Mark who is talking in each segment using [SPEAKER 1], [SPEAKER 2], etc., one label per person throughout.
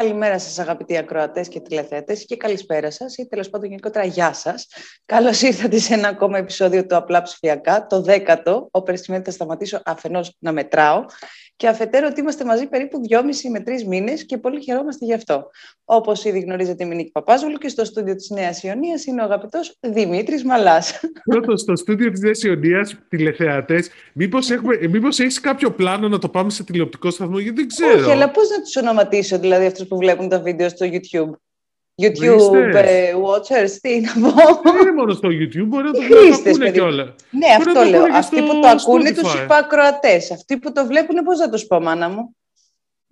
[SPEAKER 1] Καλημέρα σας αγαπητοί ακροατές και τηλεθέτες και καλησπέρα σας ή τέλος πάντων γενικότερα γεια σας. Καλώς ήρθατε σε ένα ακόμα επεισόδιο του Απλά Ψηφιακά, το δέκατο, όπου σημαίνει θα σταματήσω αφενός να μετράω και αφετέρου ότι είμαστε μαζί περίπου 2,5 με 3 μήνες και πολύ χαιρόμαστε γι' αυτό. Όπως ήδη γνωρίζετε, η Νίκη Παπάζουλου και στο στούντιο της Νέας Ιωνίας είναι ο αγαπητός Δημήτρης Μαλάς.
[SPEAKER 2] Πρώτο, στο στούντιο της Νέας Ιωνίας, τηλεθεατές, μήπως έχεις κάποιο πλάνο να το πάμε σε τηλεοπτικό σταθμό, γιατί δεν ξέρω.
[SPEAKER 1] Όχι, αλλά πώς να τους ονοματίσω, δηλαδή αυτούς που βλέπουν τα βίντεο στο YouTube. YouTube ε, watchers, τι να πω.
[SPEAKER 2] Δεν είναι μόνο στο YouTube, μπορεί να το βλέπουν και όλα.
[SPEAKER 1] Ναι, αυτό λέω. Αυτοί που το ακούνε τους είπα ακροατές. Αυτοί που το βλέπουν, πώς να τους πω, μάνα μου;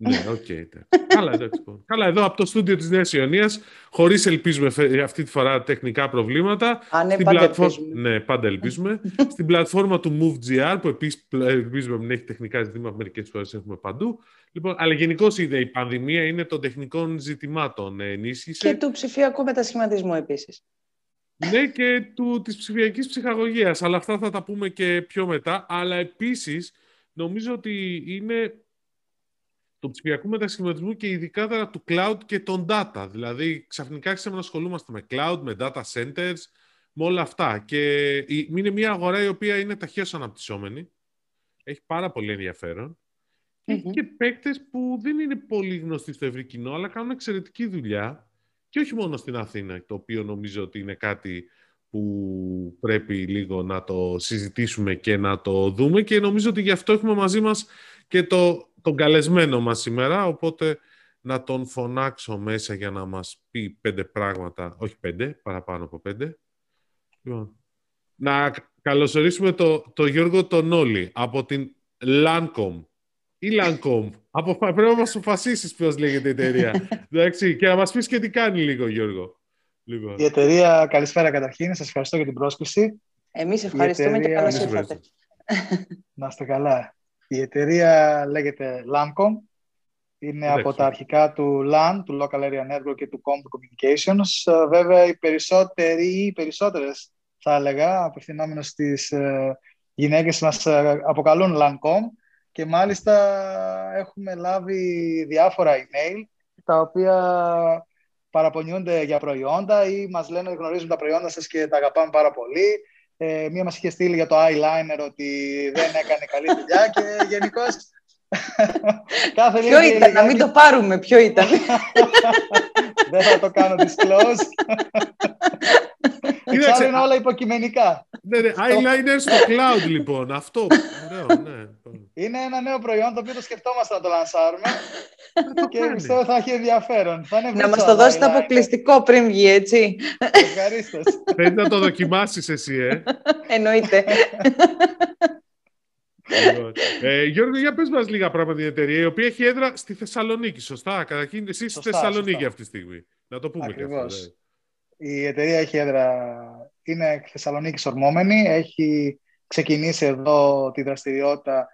[SPEAKER 2] Ναι, OK. Okay, Καλά, εντάξει. Καλά, εδώ από το στούντιο της Νέας Ιωνίας, χωρίς ελπίζουμε αυτή τη φορά τεχνικά προβλήματα.
[SPEAKER 1] Α, ναι, πάντα ελπίζουμε.
[SPEAKER 2] Ναι, πάντα ελπίζουμε. στην πλατφόρμα του MoveGR, που επίσης ελπίζουμε να έχει τεχνικά ζητήματα, μερικές φορές έχουμε παντού. Λοιπόν, αλλά γενικώ η πανδημία είναι των τεχνικών ζητημάτων ενίσχυση.
[SPEAKER 1] Και του ψηφιακού μετασχηματισμού επίσης.
[SPEAKER 2] Ναι, και του, της ψηφιακής ψυχαγωγίας. Αλλά αυτά θα τα πούμε και πιο μετά. Αλλά επίσης, νομίζω ότι είναι του ψηφιακού μετασχηματισμού και ειδικά του cloud και των data. Δηλαδή, ξαφνικά άρχισαμε να ασχολούμαστε με cloud, με data centers, με όλα αυτά. Και είναι μια αγορά η οποία είναι ταχύως αναπτυσσόμενη. Έχει πάρα πολύ ενδιαφέρον. Και έχει και παίκτες που δεν είναι πολύ γνωστοί στο ευρύ κοινό, αλλά κάνουν εξαιρετική δουλειά. Και όχι μόνο στην Αθήνα, το οποίο νομίζω ότι είναι κάτι που πρέπει λίγο να το συζητήσουμε και να το δούμε και νομίζω ότι γι' αυτό έχουμε μαζί μας και το τον καλεσμένο μας σήμερα, οπότε να τον φωνάξω μέσα για να μας πει πέντε πράγματα, όχι πέντε, παραπάνω από πέντε. Λοιπόν, να καλωσορίσουμε το, το Γιώργο τον Όλη από την Lancom ή Lancom. Από, πρέπει να μας αποφασίσεις ποιος λέγεται η εταιρεία. Εντάξει, και να μας πεις και τι κάνει λίγο, Γιώργο.
[SPEAKER 3] Λοιπόν. Η εταιρεία, καλησπέρα καταρχήν, σας ευχαριστώ για την πρόσκληση.
[SPEAKER 1] Εμείς ευχαριστούμε και καλώς ήρθατε.
[SPEAKER 3] Να είστε καλά. Η εταιρεία λέγεται Lancom. Είναι από τα αρχικά του LAN, του Local Area Network και του Com Communications. Ε, βέβαια, οι περισσότεροι ή οι περισσότερες, θα έλεγα, απευθυνόμενος στις ε, γυναίκες μας ε, αποκαλούν Lancom και μάλιστα έχουμε λάβει διάφορα email τα οποία παραπονιούνται για προϊόντα ή μας λένε ότι γνωρίζουν τα προϊόντα σας και τα αγαπάμε πάρα πολύ ε, μία μας είχε στείλει για το eyeliner ότι δεν έκανε καλή δουλειά και γενικώς.
[SPEAKER 1] Ποιο ήταν, να μην το πάρουμε, ποιο ήταν.
[SPEAKER 3] δεν θα το κάνω disclose. Εξάλλου είναι όλα υποκειμενικά.
[SPEAKER 2] Ναι, ναι, eyeliner στο cloud λοιπόν, αυτό. Ωραίο, ναι.
[SPEAKER 3] Είναι ένα νέο προϊόν το οποίο το σκεφτόμαστε να το λανσάρουμε και πιστεύω θα έχει ενδιαφέρον. Θα είναι
[SPEAKER 1] να μας το δώσετε αποκλειστικό πριν βγει, έτσι.
[SPEAKER 3] Ευχαρίστως.
[SPEAKER 2] Θέλεις να το δοκιμάσεις εσύ, ε;
[SPEAKER 1] Εννοείται.
[SPEAKER 2] Λοιπόν, ε, Γιώργο, για πες μας λίγα πράγματα για την εταιρεία, η οποία έχει έδρα στη Θεσσαλονίκη, σωστά. Καταρχήν, εσύ στη Θεσσαλονίκη σωστά. αυτή τη στιγμή. Να το πούμε
[SPEAKER 3] Ακριβώς. και αυτό. Ναι. Η εταιρεία έχει έδρα, είναι Θεσσαλονίκης ορμόμενη, έχει ξεκινήσει εδώ τη δραστηριότητα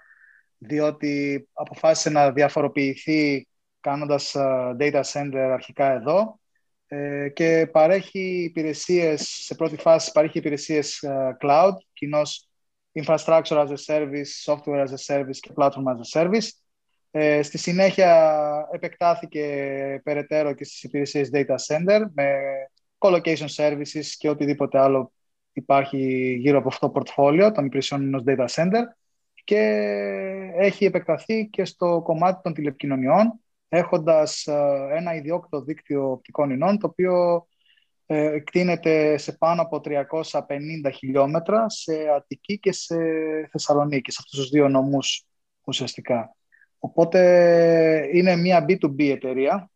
[SPEAKER 3] διότι αποφάσισε να διαφοροποιηθεί κάνοντας data center αρχικά εδώ ε, και παρέχει υπηρεσίες, σε πρώτη φάση παρέχει υπηρεσίες cloud, κοινώς infrastructure as a service, software as a service και platform as a service. Ε, στη συνέχεια επεκτάθηκε περαιτέρω και στις υπηρεσίες data center με colocation services και οτιδήποτε άλλο υπάρχει γύρω από αυτό το portfolio των υπηρεσιών ενός data center και έχει επεκταθεί και στο κομμάτι των τηλεπικοινωνιών έχοντας ε, ένα ιδιόκτητο δίκτυο οπτικών ινών το οποίο ε, εκτείνεται σε πάνω από 350 χιλιόμετρα σε Αττική και σε Θεσσαλονίκη, σε αυτούς τους δύο νομούς ουσιαστικά. Οπότε είναι μια B2B εταιρεία,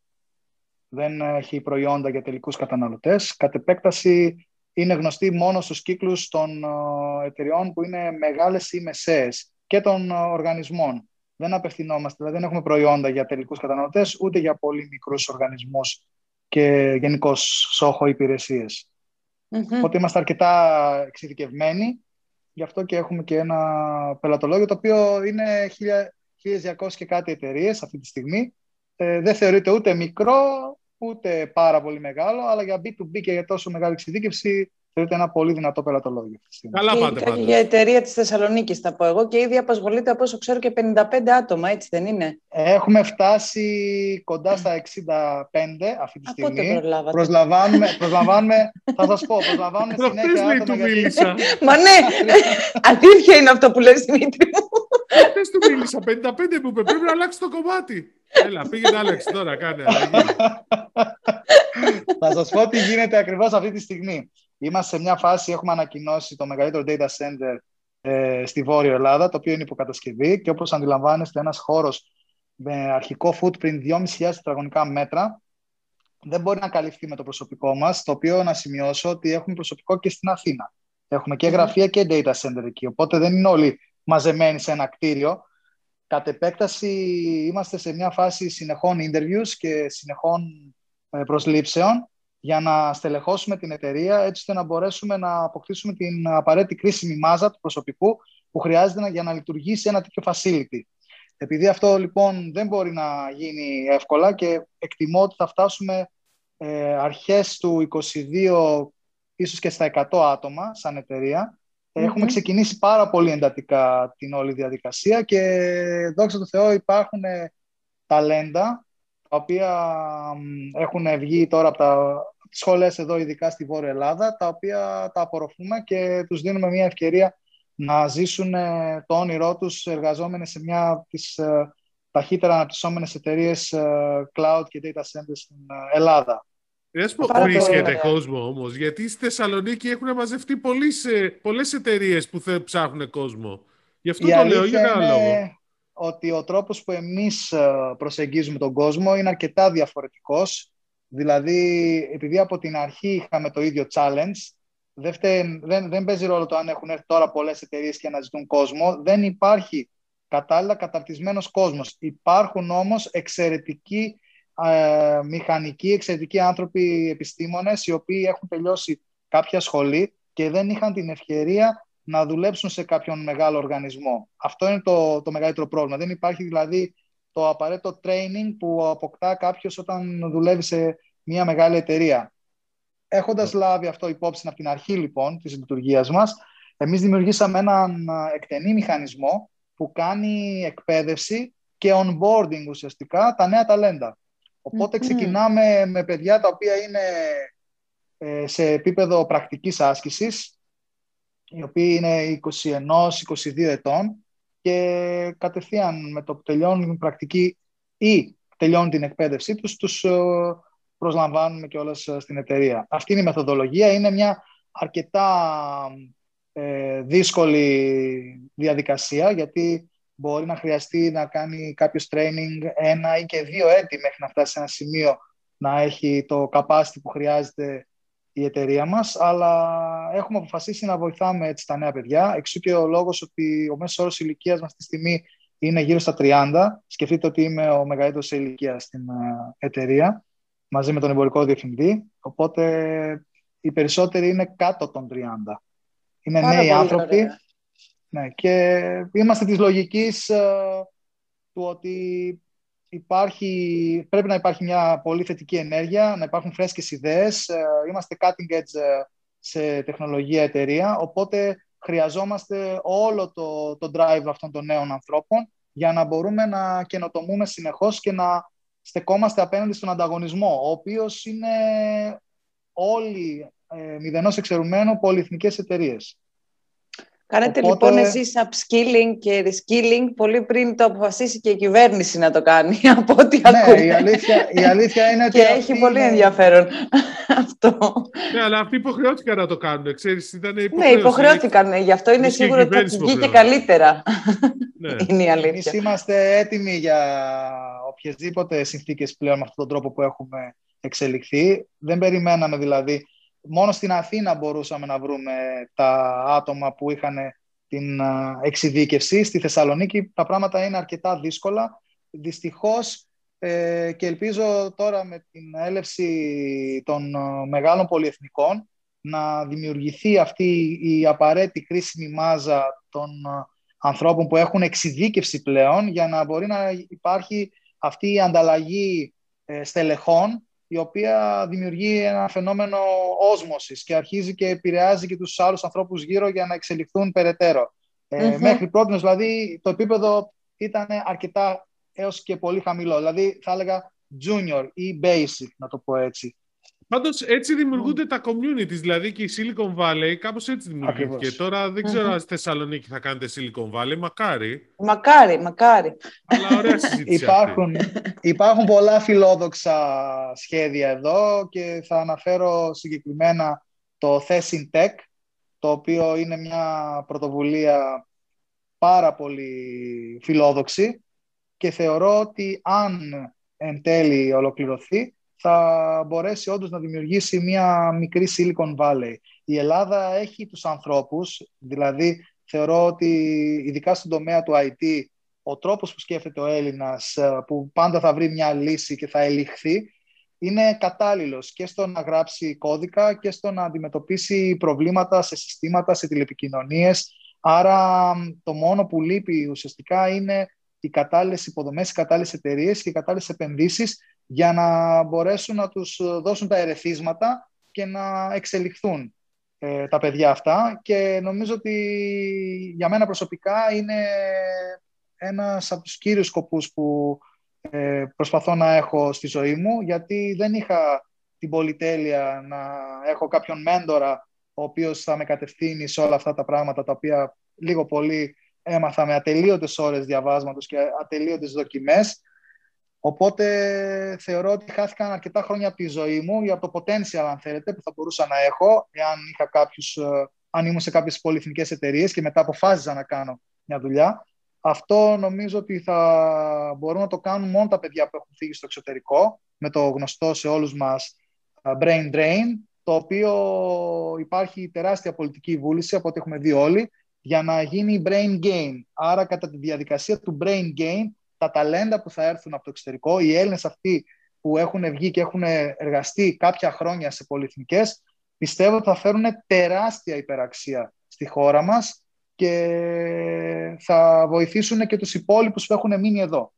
[SPEAKER 3] δεν έχει προϊόντα για τελικούς καταναλωτές. Κατ' επέκταση είναι γνωστή μόνο στους κύκλους των ε, εταιριών που είναι μεγάλες ή μεσαίες και των ε, οργανισμών. Δεν απευθυνόμαστε, δηλαδή δεν έχουμε προϊόντα για τελικούς καταναλωτές, ούτε για πολύ μικρούς οργανισμούς και γενικώς σόχο υπηρεσίες. Mm-hmm. Οπότε είμαστε αρκετά εξειδικευμένοι, γι' αυτό και έχουμε και ένα πελατολόγιο το οποίο είναι 1200 και κάτι εταιρείες αυτή τη στιγμή. Ε, δεν θεωρείται ούτε μικρό, ούτε πάρα πολύ μεγάλο, αλλά για B2B και για τόσο μεγάλη εξειδίκευση θεωρείται ένα πολύ δυνατό πελατολόγιο.
[SPEAKER 2] Καλά πάτε
[SPEAKER 1] πάντως. Για εταιρεία της Θεσσαλονίκης θα πω εγώ και ήδη απασχολείται από όσο ξέρω και 55 άτομα, έτσι δεν είναι;
[SPEAKER 3] Έχουμε φτάσει κοντά στα 65 αυτή τη στιγμή.
[SPEAKER 1] Πότε προλάβατε;
[SPEAKER 3] Προσλαμβάνουμε, προσλαμβάνουμε θα σας πω, προσλαμβάνουμε συνέχεια άτομα.
[SPEAKER 2] του μίλησα.
[SPEAKER 1] Μα ναι, αλήθεια είναι αυτό που λες Δημήτρη μου.
[SPEAKER 2] Χθες του μίλησα, 55 που είπε, πρέπει να αλλάξει το κομμάτι. Έλα, πήγαινε Άλεξ τώρα, κάνε
[SPEAKER 3] Θα σας πω τι γίνεται ακριβώς αυτή τη στιγμή. Είμαστε σε μια φάση, έχουμε ανακοινώσει το μεγαλύτερο data center ε, στη Βόρεια Ελλάδα, το οποίο είναι υποκατασκευή και όπως αντιλαμβάνεστε ένας χώρος με αρχικό footprint 2.500 τετραγωνικά μέτρα δεν μπορεί να καλυφθεί με το προσωπικό μας, το οποίο να σημειώσω ότι έχουμε προσωπικό και στην Αθήνα. Έχουμε και γραφεία και data center εκεί, οπότε δεν είναι όλοι μαζεμένοι σε ένα κτίριο. Κατ' επέκταση είμαστε σε μια φάση συνεχών interviews και συνεχών ε, προσλήψεων για να στελεχώσουμε την εταιρεία έτσι ώστε να μπορέσουμε να αποκτήσουμε την απαραίτητη κρίσιμη μάζα του προσωπικού που χρειάζεται για να λειτουργήσει ένα τέτοιο facility. Επειδή αυτό λοιπόν δεν μπορεί να γίνει εύκολα και εκτιμώ ότι θα φτάσουμε ε, αρχές του 22 ίσως και στα 100 άτομα σαν εταιρεία Έχουμε ξεκινήσει πάρα πολύ εντατικά την όλη διαδικασία και δόξα τω Θεώ υπάρχουν ε, ταλέντα τα οποία έχουν βγει τώρα από τα σχολές εδώ ειδικά στη Βόρεια Ελλάδα τα οποία τα απορροφούμε και τους δίνουμε μια ευκαιρία να ζήσουν ε, το όνειρό τους εργαζόμενοι σε μια από τις ε, ταχύτερα αναπτυσσόμενες εταιρείες cloud και data centers στην Ελλάδα.
[SPEAKER 2] Δεν πω βρίσκεται κόσμο όμως, γιατί στη Θεσσαλονίκη έχουν μαζευτεί πολλές εταιρείες που θα ψάχνουν κόσμο. Γι' αυτό το λέω για ένα λόγο.
[SPEAKER 3] Ότι ο τρόπος που εμείς ε, προσεγγίζουμε τον κόσμο είναι αρκετά διαφορετικός. Δηλαδή, επειδή από την αρχή είχαμε το ίδιο challenge, δεν, δεν, δεν παίζει ρόλο το αν έχουν έρθει τώρα πολλές εταιρείες και αναζητούν κόσμο. Δεν υπάρχει κατάλληλα καταρτισμένος κόσμος. Υπάρχουν όμως εξαιρετικοί ε, μηχανικοί, εξαιρετικοί άνθρωποι, επιστήμονες, οι οποίοι έχουν τελειώσει κάποια σχολή και δεν είχαν την ευκαιρία να δουλέψουν σε κάποιον μεγάλο οργανισμό. Αυτό είναι το, το μεγαλύτερο πρόβλημα. Δεν υπάρχει δηλαδή το απαραίτητο training που αποκτά κάποιος όταν δουλεύει σε μια μεγάλη εταιρεία. Έχοντας ναι. λάβει αυτό υπόψη από την αρχή λοιπόν της λειτουργίας μας, εμείς δημιουργήσαμε έναν εκτενή μηχανισμό που κάνει εκπαίδευση και onboarding ουσιαστικά τα νέα ταλέντα. Οπότε ξεκινάμε με παιδιά τα οποία είναι ε, σε επίπεδο πρακτικής άσκησης, οι οποίοι είναι 21-22 ετών και κατευθείαν με το που τελειώνουν την πρακτική ή τελειώνουν την εκπαίδευσή τους, τους ε, προσλαμβάνουμε και όλες ε, στην εταιρεία. Αυτή είναι η μεθοδολογία. Είναι μια αρκετά δύσκολη διαδικασία, γιατί μπορεί να χρειαστεί να κάνει κάποιος training ένα ή και δύο έτη μέχρι να φτάσει σε ένα σημείο να έχει το capacity που χρειάζεται η εταιρεία μας, αλλά έχουμε αποφασίσει να βοηθάμε έτσι τα νέα παιδιά, εξού και ο λόγος ότι ο μέσος όρος ηλικίας μας στη στιγμή είναι γύρω στα 30. Σκεφτείτε ότι είμαι ο μεγαλύτερος σε ηλικία στην ε, εταιρεία, μαζί με τον εμπορικό διευθυντή, οπότε οι περισσότεροι είναι κάτω των 30. Είναι νέοι άνθρωποι, ναι, και είμαστε της λογικής ε, του ότι υπάρχει, πρέπει να υπάρχει μια πολύ θετική ενέργεια, να υπάρχουν φρέσκες ιδέες. Ε, είμαστε cutting edge ε, σε τεχνολογία εταιρεία, οπότε χρειαζόμαστε όλο το, το drive αυτών των νέων ανθρώπων για να μπορούμε να καινοτομούμε συνεχώς και να στεκόμαστε απέναντι στον ανταγωνισμό, ο οποίος είναι όλοι ε, μηδενός εξαιρουμένου πολυεθνικές εταιρείες.
[SPEAKER 1] Κάνετε Οπότε... λοιπόν εσείς upskilling και reskilling πολύ πριν το αποφασίσει και η κυβέρνηση να το κάνει, από ό,τι
[SPEAKER 3] ναι, ακούτε. η αλήθεια, η αλήθεια είναι ότι...
[SPEAKER 1] και έχει πολύ ενδιαφέρον αυτό.
[SPEAKER 2] Ναι, αλλά αυτοί υποχρεώθηκαν να το κάνουν, ξέρεις, ήταν
[SPEAKER 1] Ναι, υποχρεώθηκαν, γι' αυτό είναι σίγουρο ότι θα βγει καλύτερα. Ναι. είναι η αλήθεια.
[SPEAKER 3] Εμείς είμαστε έτοιμοι για οποιασδήποτε συνθήκες πλέον με αυτόν τον τρόπο που έχουμε εξελιχθεί. Δεν περιμέναμε δηλαδή μόνο στην Αθήνα μπορούσαμε να βρούμε τα άτομα που είχαν την εξειδίκευση. Στη Θεσσαλονίκη τα πράγματα είναι αρκετά δύσκολα. Δυστυχώς ε, και ελπίζω τώρα με την έλευση των μεγάλων πολυεθνικών να δημιουργηθεί αυτή η απαραίτητη κρίσιμη μάζα των ανθρώπων που έχουν εξειδίκευση πλέον για να μπορεί να υπάρχει αυτή η ανταλλαγή ε, στελεχών η οποία δημιουργεί ένα φαινόμενο όσμωσης και αρχίζει και επηρεάζει και τους άλλους ανθρώπους γύρω για να εξελιχθούν περαιτέρω. Ε, μέχρι πρώτης δηλαδή το επίπεδο ήταν αρκετά έως και πολύ χαμηλό. Δηλαδή θα έλεγα junior ή basic, να το πω έτσι.
[SPEAKER 2] Πάντως έτσι δημιουργούνται τα communities, δηλαδή και η Silicon Valley κάπως έτσι δημιουργήθηκε. Τώρα δεν ξέρω αν στη Θεσσαλονίκη θα κάνετε Silicon Valley, μακάρι.
[SPEAKER 1] Μακάρι, μακάρι.
[SPEAKER 2] Αλλά ωραία συζήτηση
[SPEAKER 3] υπάρχουν, υπάρχουν πολλά φιλόδοξα σχέδια εδώ και θα αναφέρω συγκεκριμένα το Thesin Tech, το οποίο είναι μια πρωτοβουλία πάρα πολύ φιλόδοξη και θεωρώ ότι αν εν τέλει ολοκληρωθεί θα μπορέσει όντως να δημιουργήσει μια μικρή Silicon Valley. Η Ελλάδα έχει τους ανθρώπους, δηλαδή θεωρώ ότι ειδικά στον τομέα του IT ο τρόπος που σκέφτεται ο Έλληνας ε, που πάντα θα βρει μια λύση και θα ελιχθεί είναι κατάλληλος και στο να γράψει κώδικα και στο να αντιμετωπίσει προβλήματα σε συστήματα, σε τηλεπικοινωνίες. Άρα το μόνο που λείπει ουσιαστικά είναι οι κατάλληλες υποδομές, οι κατάλληλες εταιρείες και οι κατάλληλες επενδύσεις για να μπορέσουν να τους δώσουν τα ερεθίσματα και να εξελιχθούν ε, τα παιδιά αυτά. Και νομίζω ότι για μένα προσωπικά είναι ένας από τους κύριους σκοπούς που ε, προσπαθώ να έχω στη ζωή μου γιατί δεν είχα την πολυτέλεια να έχω κάποιον μέντορα ο οποίος θα με κατευθύνει σε όλα αυτά τα πράγματα τα οποία λίγο πολύ έμαθα με ατελείωτες ώρες διαβάσματος και ατελείωτες δοκιμές Οπότε θεωρώ ότι χάθηκαν αρκετά χρόνια από τη ζωή μου για το potential, αν θέλετε, που θα μπορούσα να έχω, εάν, είχα κάποιους, ε, αν ήμουν σε κάποιες πολυεθνικές εταιρείες και μετά αποφάσιζα να κάνω μια δουλειά. Αυτό νομίζω ότι θα μπορούν να το κάνουν μόνο τα παιδιά που έχουν φύγει στο εξωτερικό, με το γνωστό σε όλους μας ε, brain drain, το οποίο υπάρχει τεράστια πολιτική βούληση, από ό,τι έχουμε δει όλοι, για να γίνει brain gain. Άρα, κατά τη διαδικασία του brain gain, τα ταλέντα που θα έρθουν από το εξωτερικό, οι Έλληνες αυτοί που έχουν βγει και έχουν εργαστεί κάποια χρόνια σε πολυεθνικές, πιστεύω ότι θα φέρουν τεράστια υπεραξία στη χώρα μας και θα βοηθήσουν και τους υπόλοιπους που έχουν μείνει εδώ.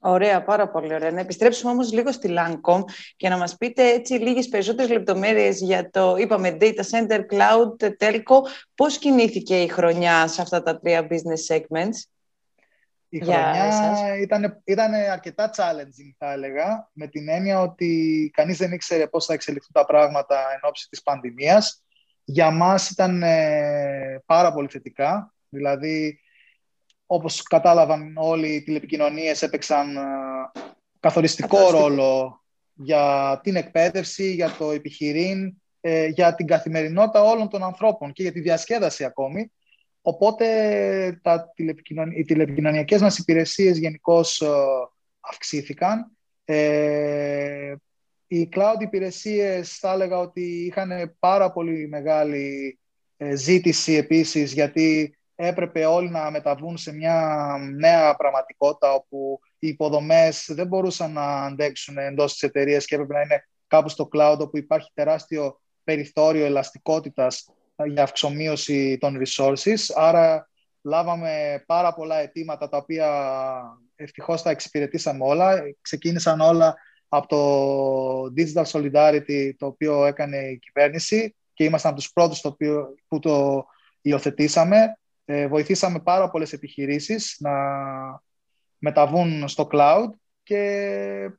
[SPEAKER 1] Ωραία, πάρα πολύ ωραία. Να επιστρέψουμε όμως λίγο στη Lancom και να μας πείτε έτσι λίγες περισσότερες λεπτομέρειες για το, είπαμε, Data Center, Cloud, Telco. Πώς κινήθηκε η χρονιά σε αυτά τα τρία business segments?
[SPEAKER 3] Η χρονιά ήταν, ήταν αρκετά challenging, θα έλεγα, με την έννοια ότι κανείς δεν ήξερε πώς θα εξελιχθούν τα πράγματα εν ώψη της πανδημίας. Για μας ήταν ε, πάρα πολύ θετικά, δηλαδή όπως κατάλαβαν όλοι οι τηλεπικοινωνίες έπαιξαν ε, καθοριστικό ρόλο για την εκπαίδευση, για το επιχειρήν, ε, για την καθημερινότητα όλων των ανθρώπων και για τη διασκέδαση ακόμη. Οπότε τα τηλεπικοινων... οι τηλεπικοινωνιακές μας υπηρεσίες γενικώς ε, αυξήθηκαν. Ε, οι cloud υπηρεσίες θα έλεγα ότι είχαν πάρα πολύ μεγάλη ε, ζήτηση επίσης γιατί έπρεπε όλοι να μεταβούν σε μια νέα πραγματικότητα όπου οι υποδομές δεν μπορούσαν να αντέξουν εντός της εταιρείας και έπρεπε να είναι κάπου στο cloud όπου υπάρχει τεράστιο περιθώριο ελαστικότητας για αυξομοίωση των resources. Άρα λάβαμε πάρα πολλά αιτήματα τα οποία ευτυχώς τα εξυπηρετήσαμε όλα. Ξεκίνησαν όλα από το Digital Solidarity το οποίο έκανε η κυβέρνηση και ήμασταν από τους πρώτους το οποίο, που το υιοθετήσαμε. Ε, βοηθήσαμε πάρα πολλές επιχειρήσεις να μεταβούν στο cloud και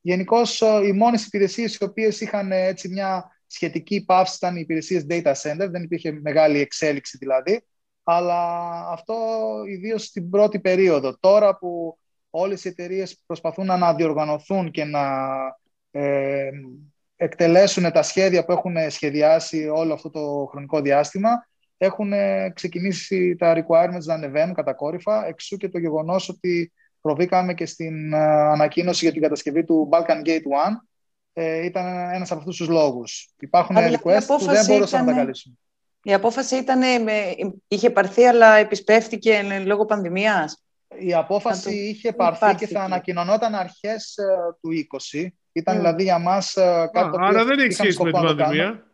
[SPEAKER 3] γενικώς οι μόνες υπηρεσίες οι οποίες είχαν έτσι μια σχετική πάυση ήταν οι υπηρεσίες data center, δεν υπήρχε μεγάλη εξέλιξη δηλαδή, αλλά αυτό ιδίως στην πρώτη περίοδο. Τώρα που όλες οι εταιρείες προσπαθούν να αναδιοργανωθούν και να ε, εκτελέσουν τα σχέδια που έχουν σχεδιάσει όλο αυτό το χρονικό διάστημα, έχουν ξεκινήσει τα requirements να ανεβαίνουν κατακόρυφα, εξού και το γεγονός ότι προβήκαμε και στην ε, ανακοίνωση για την κατασκευή του Balkan Gate 1, ε, ήταν ένας από αυτούς τους λόγους. Υπάρχουν δηλαδή requests που δεν μπορούσαν να τα καλύψουν.
[SPEAKER 1] Η απόφαση ήταν, είχε πάρθει αλλά επισπεύτηκε λόγω πανδημίας.
[SPEAKER 3] Η απόφαση είχε πάρθει και θα ανακοινωνόταν αρχές ε, του 20. Ήταν mm. δηλαδή για μας ε,
[SPEAKER 2] κάτι Άρα δεν έχει σχέση με την πανδημία.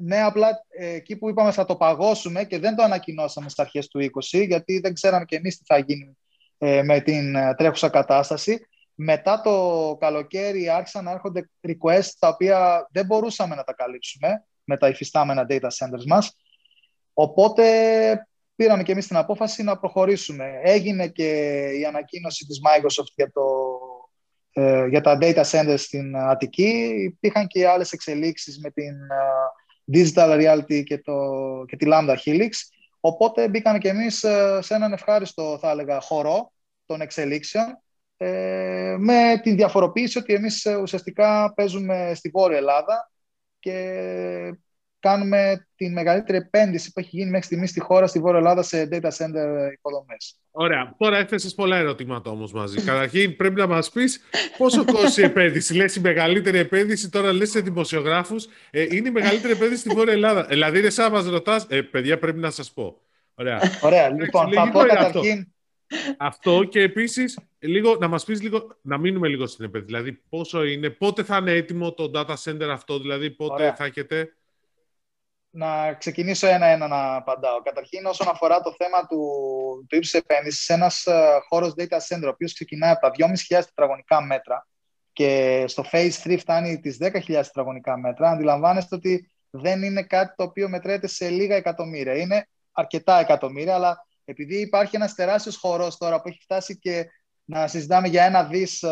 [SPEAKER 3] Ναι, απλά ε, εκεί που είπαμε θα το παγώσουμε και δεν το ανακοινώσαμε στις αρχές του 20 γιατί δεν ξέραμε και εμείς τι θα γίνει με την τρέχουσα κατάσταση. Μετά το καλοκαίρι άρχισαν να έρχονται requests τα οποία δεν μπορούσαμε να τα καλύψουμε με τα υφιστάμενα data centers μας. Οπότε πήραμε και εμείς την απόφαση να προχωρήσουμε. Έγινε και η ανακοίνωση της Microsoft για, το, ε, για τα data centers στην Αττική. Υπήρχαν και άλλες εξελίξεις με την uh, Digital Reality και, το, και τη Lambda Helix. Οπότε μπήκαμε και εμείς ε, σε έναν ευχάριστο, θα έλεγα, χώρο των εξελίξεων ε, με την διαφοροποίηση ότι εμείς ουσιαστικά παίζουμε στη Βόρεια Ελλάδα και κάνουμε τη μεγαλύτερη επένδυση που έχει γίνει μέχρι στιγμής στη χώρα, στη Βόρεια Ελλάδα, σε data center υποδομές.
[SPEAKER 2] Ωραία. Τώρα έθεσες πολλά ερωτήματα όμως μαζί. Καταρχήν, πρέπει να μας πεις πόσο κόστησε η επένδυση. Λες η μεγαλύτερη επένδυση, τώρα λες σε δημοσιογράφους. Ε, είναι η μεγαλύτερη επένδυση στη Βόρεια Ελλάδα. Δηλαδή, είναι σαν να μας ρωτάς, ε, παιδιά, πρέπει να σας πω. Ωραία.
[SPEAKER 3] Ωραία. Λοιπόν, θα πω καταρχήν.
[SPEAKER 2] Αυτό και επίσης να μας πεις λίγο, να μείνουμε λίγο στην επένδυση. Δηλαδή, πόσο είναι, πότε θα είναι έτοιμο το data center αυτό, δηλαδή πότε Ωραία. θα έχετε;
[SPEAKER 3] Να ξεκινήσω ένα-ένα να απαντάω. Καταρχήν, όσον αφορά το θέμα του, του ύψους επένδυσης, ένας uh, χώρος data center, ο οποίος ξεκινάει από τα 2.500 τετραγωνικά μέτρα και στο phase 3 φτάνει τις 10.000 τετραγωνικά μέτρα, αντιλαμβάνεστε ότι δεν είναι κάτι το οποίο μετρέται σε λίγα εκατομμύρια. Είναι αρκετά εκατομμύρια, αλλά επειδή υπάρχει ένας τεράστιος χώρο τώρα που έχει φτάσει και να συζητάμε για ένα δις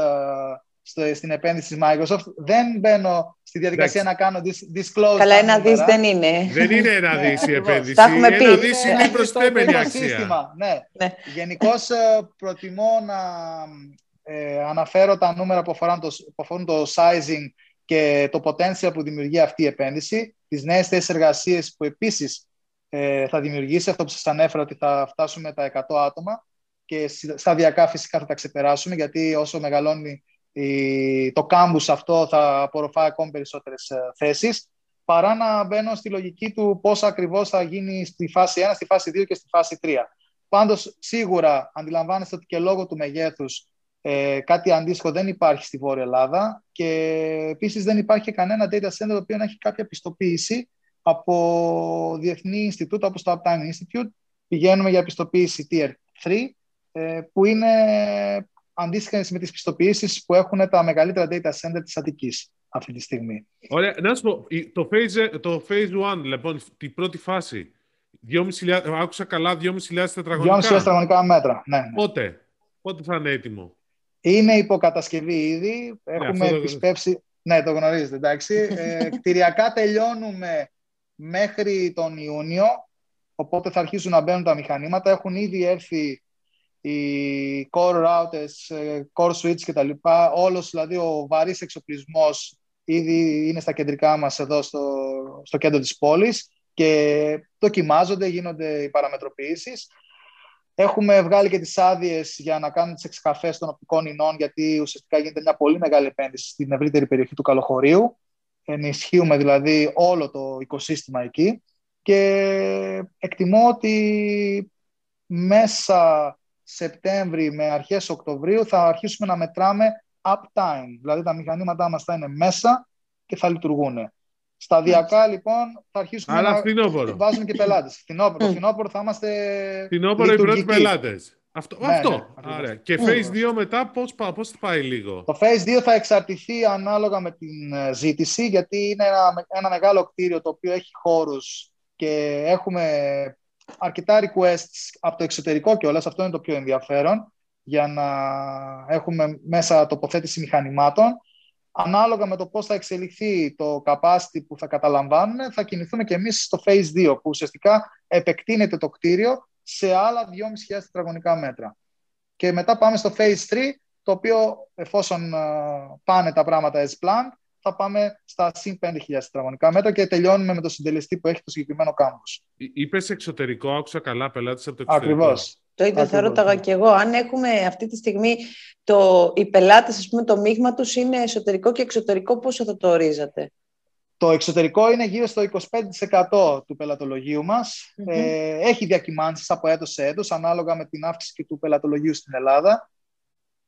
[SPEAKER 3] στο, στην επένδυση της Microsoft. Δεν μπαίνω στη διαδικασία να κάνω disclose.
[SPEAKER 1] Καλά, ένα δις δεν είναι.
[SPEAKER 2] Δεν είναι ένα ναι, δις η επένδυση.
[SPEAKER 1] Τα έχουμε πει.
[SPEAKER 2] Ένα δις είναι η προσθέμενη αξία.
[SPEAKER 3] Ναι. ναι. Γενικώ ε, προτιμώ να ε, αναφέρω τα νούμερα που αφορούν, το, που αφορούν το sizing και το potential που δημιουργεί αυτή η επένδυση, τις νέες θέσεις εργασίες που επίσης ε, θα δημιουργήσει, αυτό που σας ανέφερα ότι θα φτάσουμε τα 100 άτομα και σταδιακά φυσικά θα τα ξεπεράσουμε γιατί όσο μεγαλώνει το κάμπους αυτό θα απορροφάει ακόμη περισσότερες ε, θέσεις παρά να μπαίνω στη λογική του πώς ακριβώς θα γίνει στη φάση 1, στη φάση 2 και στη φάση 3. Πάντως, σίγουρα αντιλαμβάνεστε ότι και λόγω του μεγέθους ε, κάτι αντίστοιχο δεν υπάρχει στη Βόρεια Ελλάδα και επίσης δεν υπάρχει κανένα data center το οποίο να έχει κάποια πιστοποίηση από διεθνή Ινστιτούτα όπως το Uptime Institute. Πηγαίνουμε για πιστοποίηση Tier 3 ε, που είναι αντίστοιχα με τις πιστοποιήσεις που έχουν τα μεγαλύτερα data center της Αττικής αυτή τη στιγμή.
[SPEAKER 2] Ωραία. Να σου πω, το phase, το phase 1, λοιπόν, την πρώτη φάση, 2.500, άκουσα καλά, 2.500 τετραγωνικά. 2.500
[SPEAKER 3] τετραγωνικά μέτρα, ναι, ναι.
[SPEAKER 2] Πότε, πότε θα είναι έτοιμο;
[SPEAKER 3] Είναι υποκατασκευή ήδη. Ναι, Έχουμε ναι, επισπεύσει... Ναι, το γνωρίζετε, εντάξει. ε, κτηριακά τελειώνουμε μέχρι τον Ιούνιο, οπότε θα αρχίσουν να μπαίνουν τα μηχανήματα. Έχουν ήδη έρθει οι core routers, ε, core switch κτλ. Όλος δηλαδή ο βαρύς εξοπλισμός ήδη είναι στα κεντρικά μας εδώ στο, στο κέντρο της πόλης και δοκιμάζονται, γίνονται οι παραμετροποιήσεις. Έχουμε βγάλει και τις άδειες για να κάνουμε τις εξκαφές των οπτικών ινών γιατί ουσιαστικά γίνεται μια πολύ μεγάλη επένδυση στην ευρύτερη περιοχή του Καλοχωρίου. Ενισχύουμε δηλαδή όλο το οικοσύστημα εκεί και εκτιμώ ότι μέσα Σεπτέμβρη με αρχές Οκτωβρίου θα αρχίσουμε να μετράμε uptime. Δηλαδή τα μηχανήματά μας θα είναι μέσα και θα λειτουργούν. Σταδιακά λοιπόν θα αρχίσουμε
[SPEAKER 2] Αλλά
[SPEAKER 3] να
[SPEAKER 2] φθινόπωρο.
[SPEAKER 3] βάζουμε και πελάτες. Φθινόπωρο, φθινόπωρο θα είμαστε
[SPEAKER 2] Φθινόπωρο οι πρώτοι πελάτες. Αυτό. Ναι, αυτό. Ναι, Και phase 2 μετά πώς, πώς θα πάει λίγο;
[SPEAKER 3] Το phase 2 θα εξαρτηθεί ανάλογα με την ε, ζήτηση γιατί είναι ένα, ένα μεγάλο κτίριο το οποίο έχει χώρους και έχουμε αρκετά requests από το εξωτερικό και όλα, αυτό είναι το πιο ενδιαφέρον, για να έχουμε μέσα τοποθέτηση μηχανημάτων. Ανάλογα με το πώς θα εξελιχθεί το capacity που θα καταλαμβάνουν, θα κινηθούμε και εμείς στο phase 2, που ουσιαστικά επεκτείνεται το κτίριο σε άλλα 2.500 τετραγωνικά μέτρα. Και μετά πάμε στο phase 3, το οποίο εφόσον ε, πάνε τα πράγματα as planned, θα πάμε στα συν 5.000 τετραγωνικά μέτρα και τελειώνουμε με το συντελεστή που έχει το συγκεκριμένο κάμπος.
[SPEAKER 2] Είπες εξωτερικό, άκουσα καλά πελάτες από το εξωτερικό.
[SPEAKER 3] Ακριβώς.
[SPEAKER 1] Το ίδιο θα ρώταγα και εγώ. Αν έχουμε αυτή τη στιγμή το, οι πελάτες, ας πούμε, το μείγμα τους είναι εσωτερικό και εξωτερικό, πόσο θα το ορίζατε;
[SPEAKER 3] Το εξωτερικό είναι γύρω στο 25% του πελατολογίου μας. Ε, έχει διακυμάνσεις από έτος σε έτος, ανάλογα με την αύξηση και του πελατολογίου στην Ελλάδα.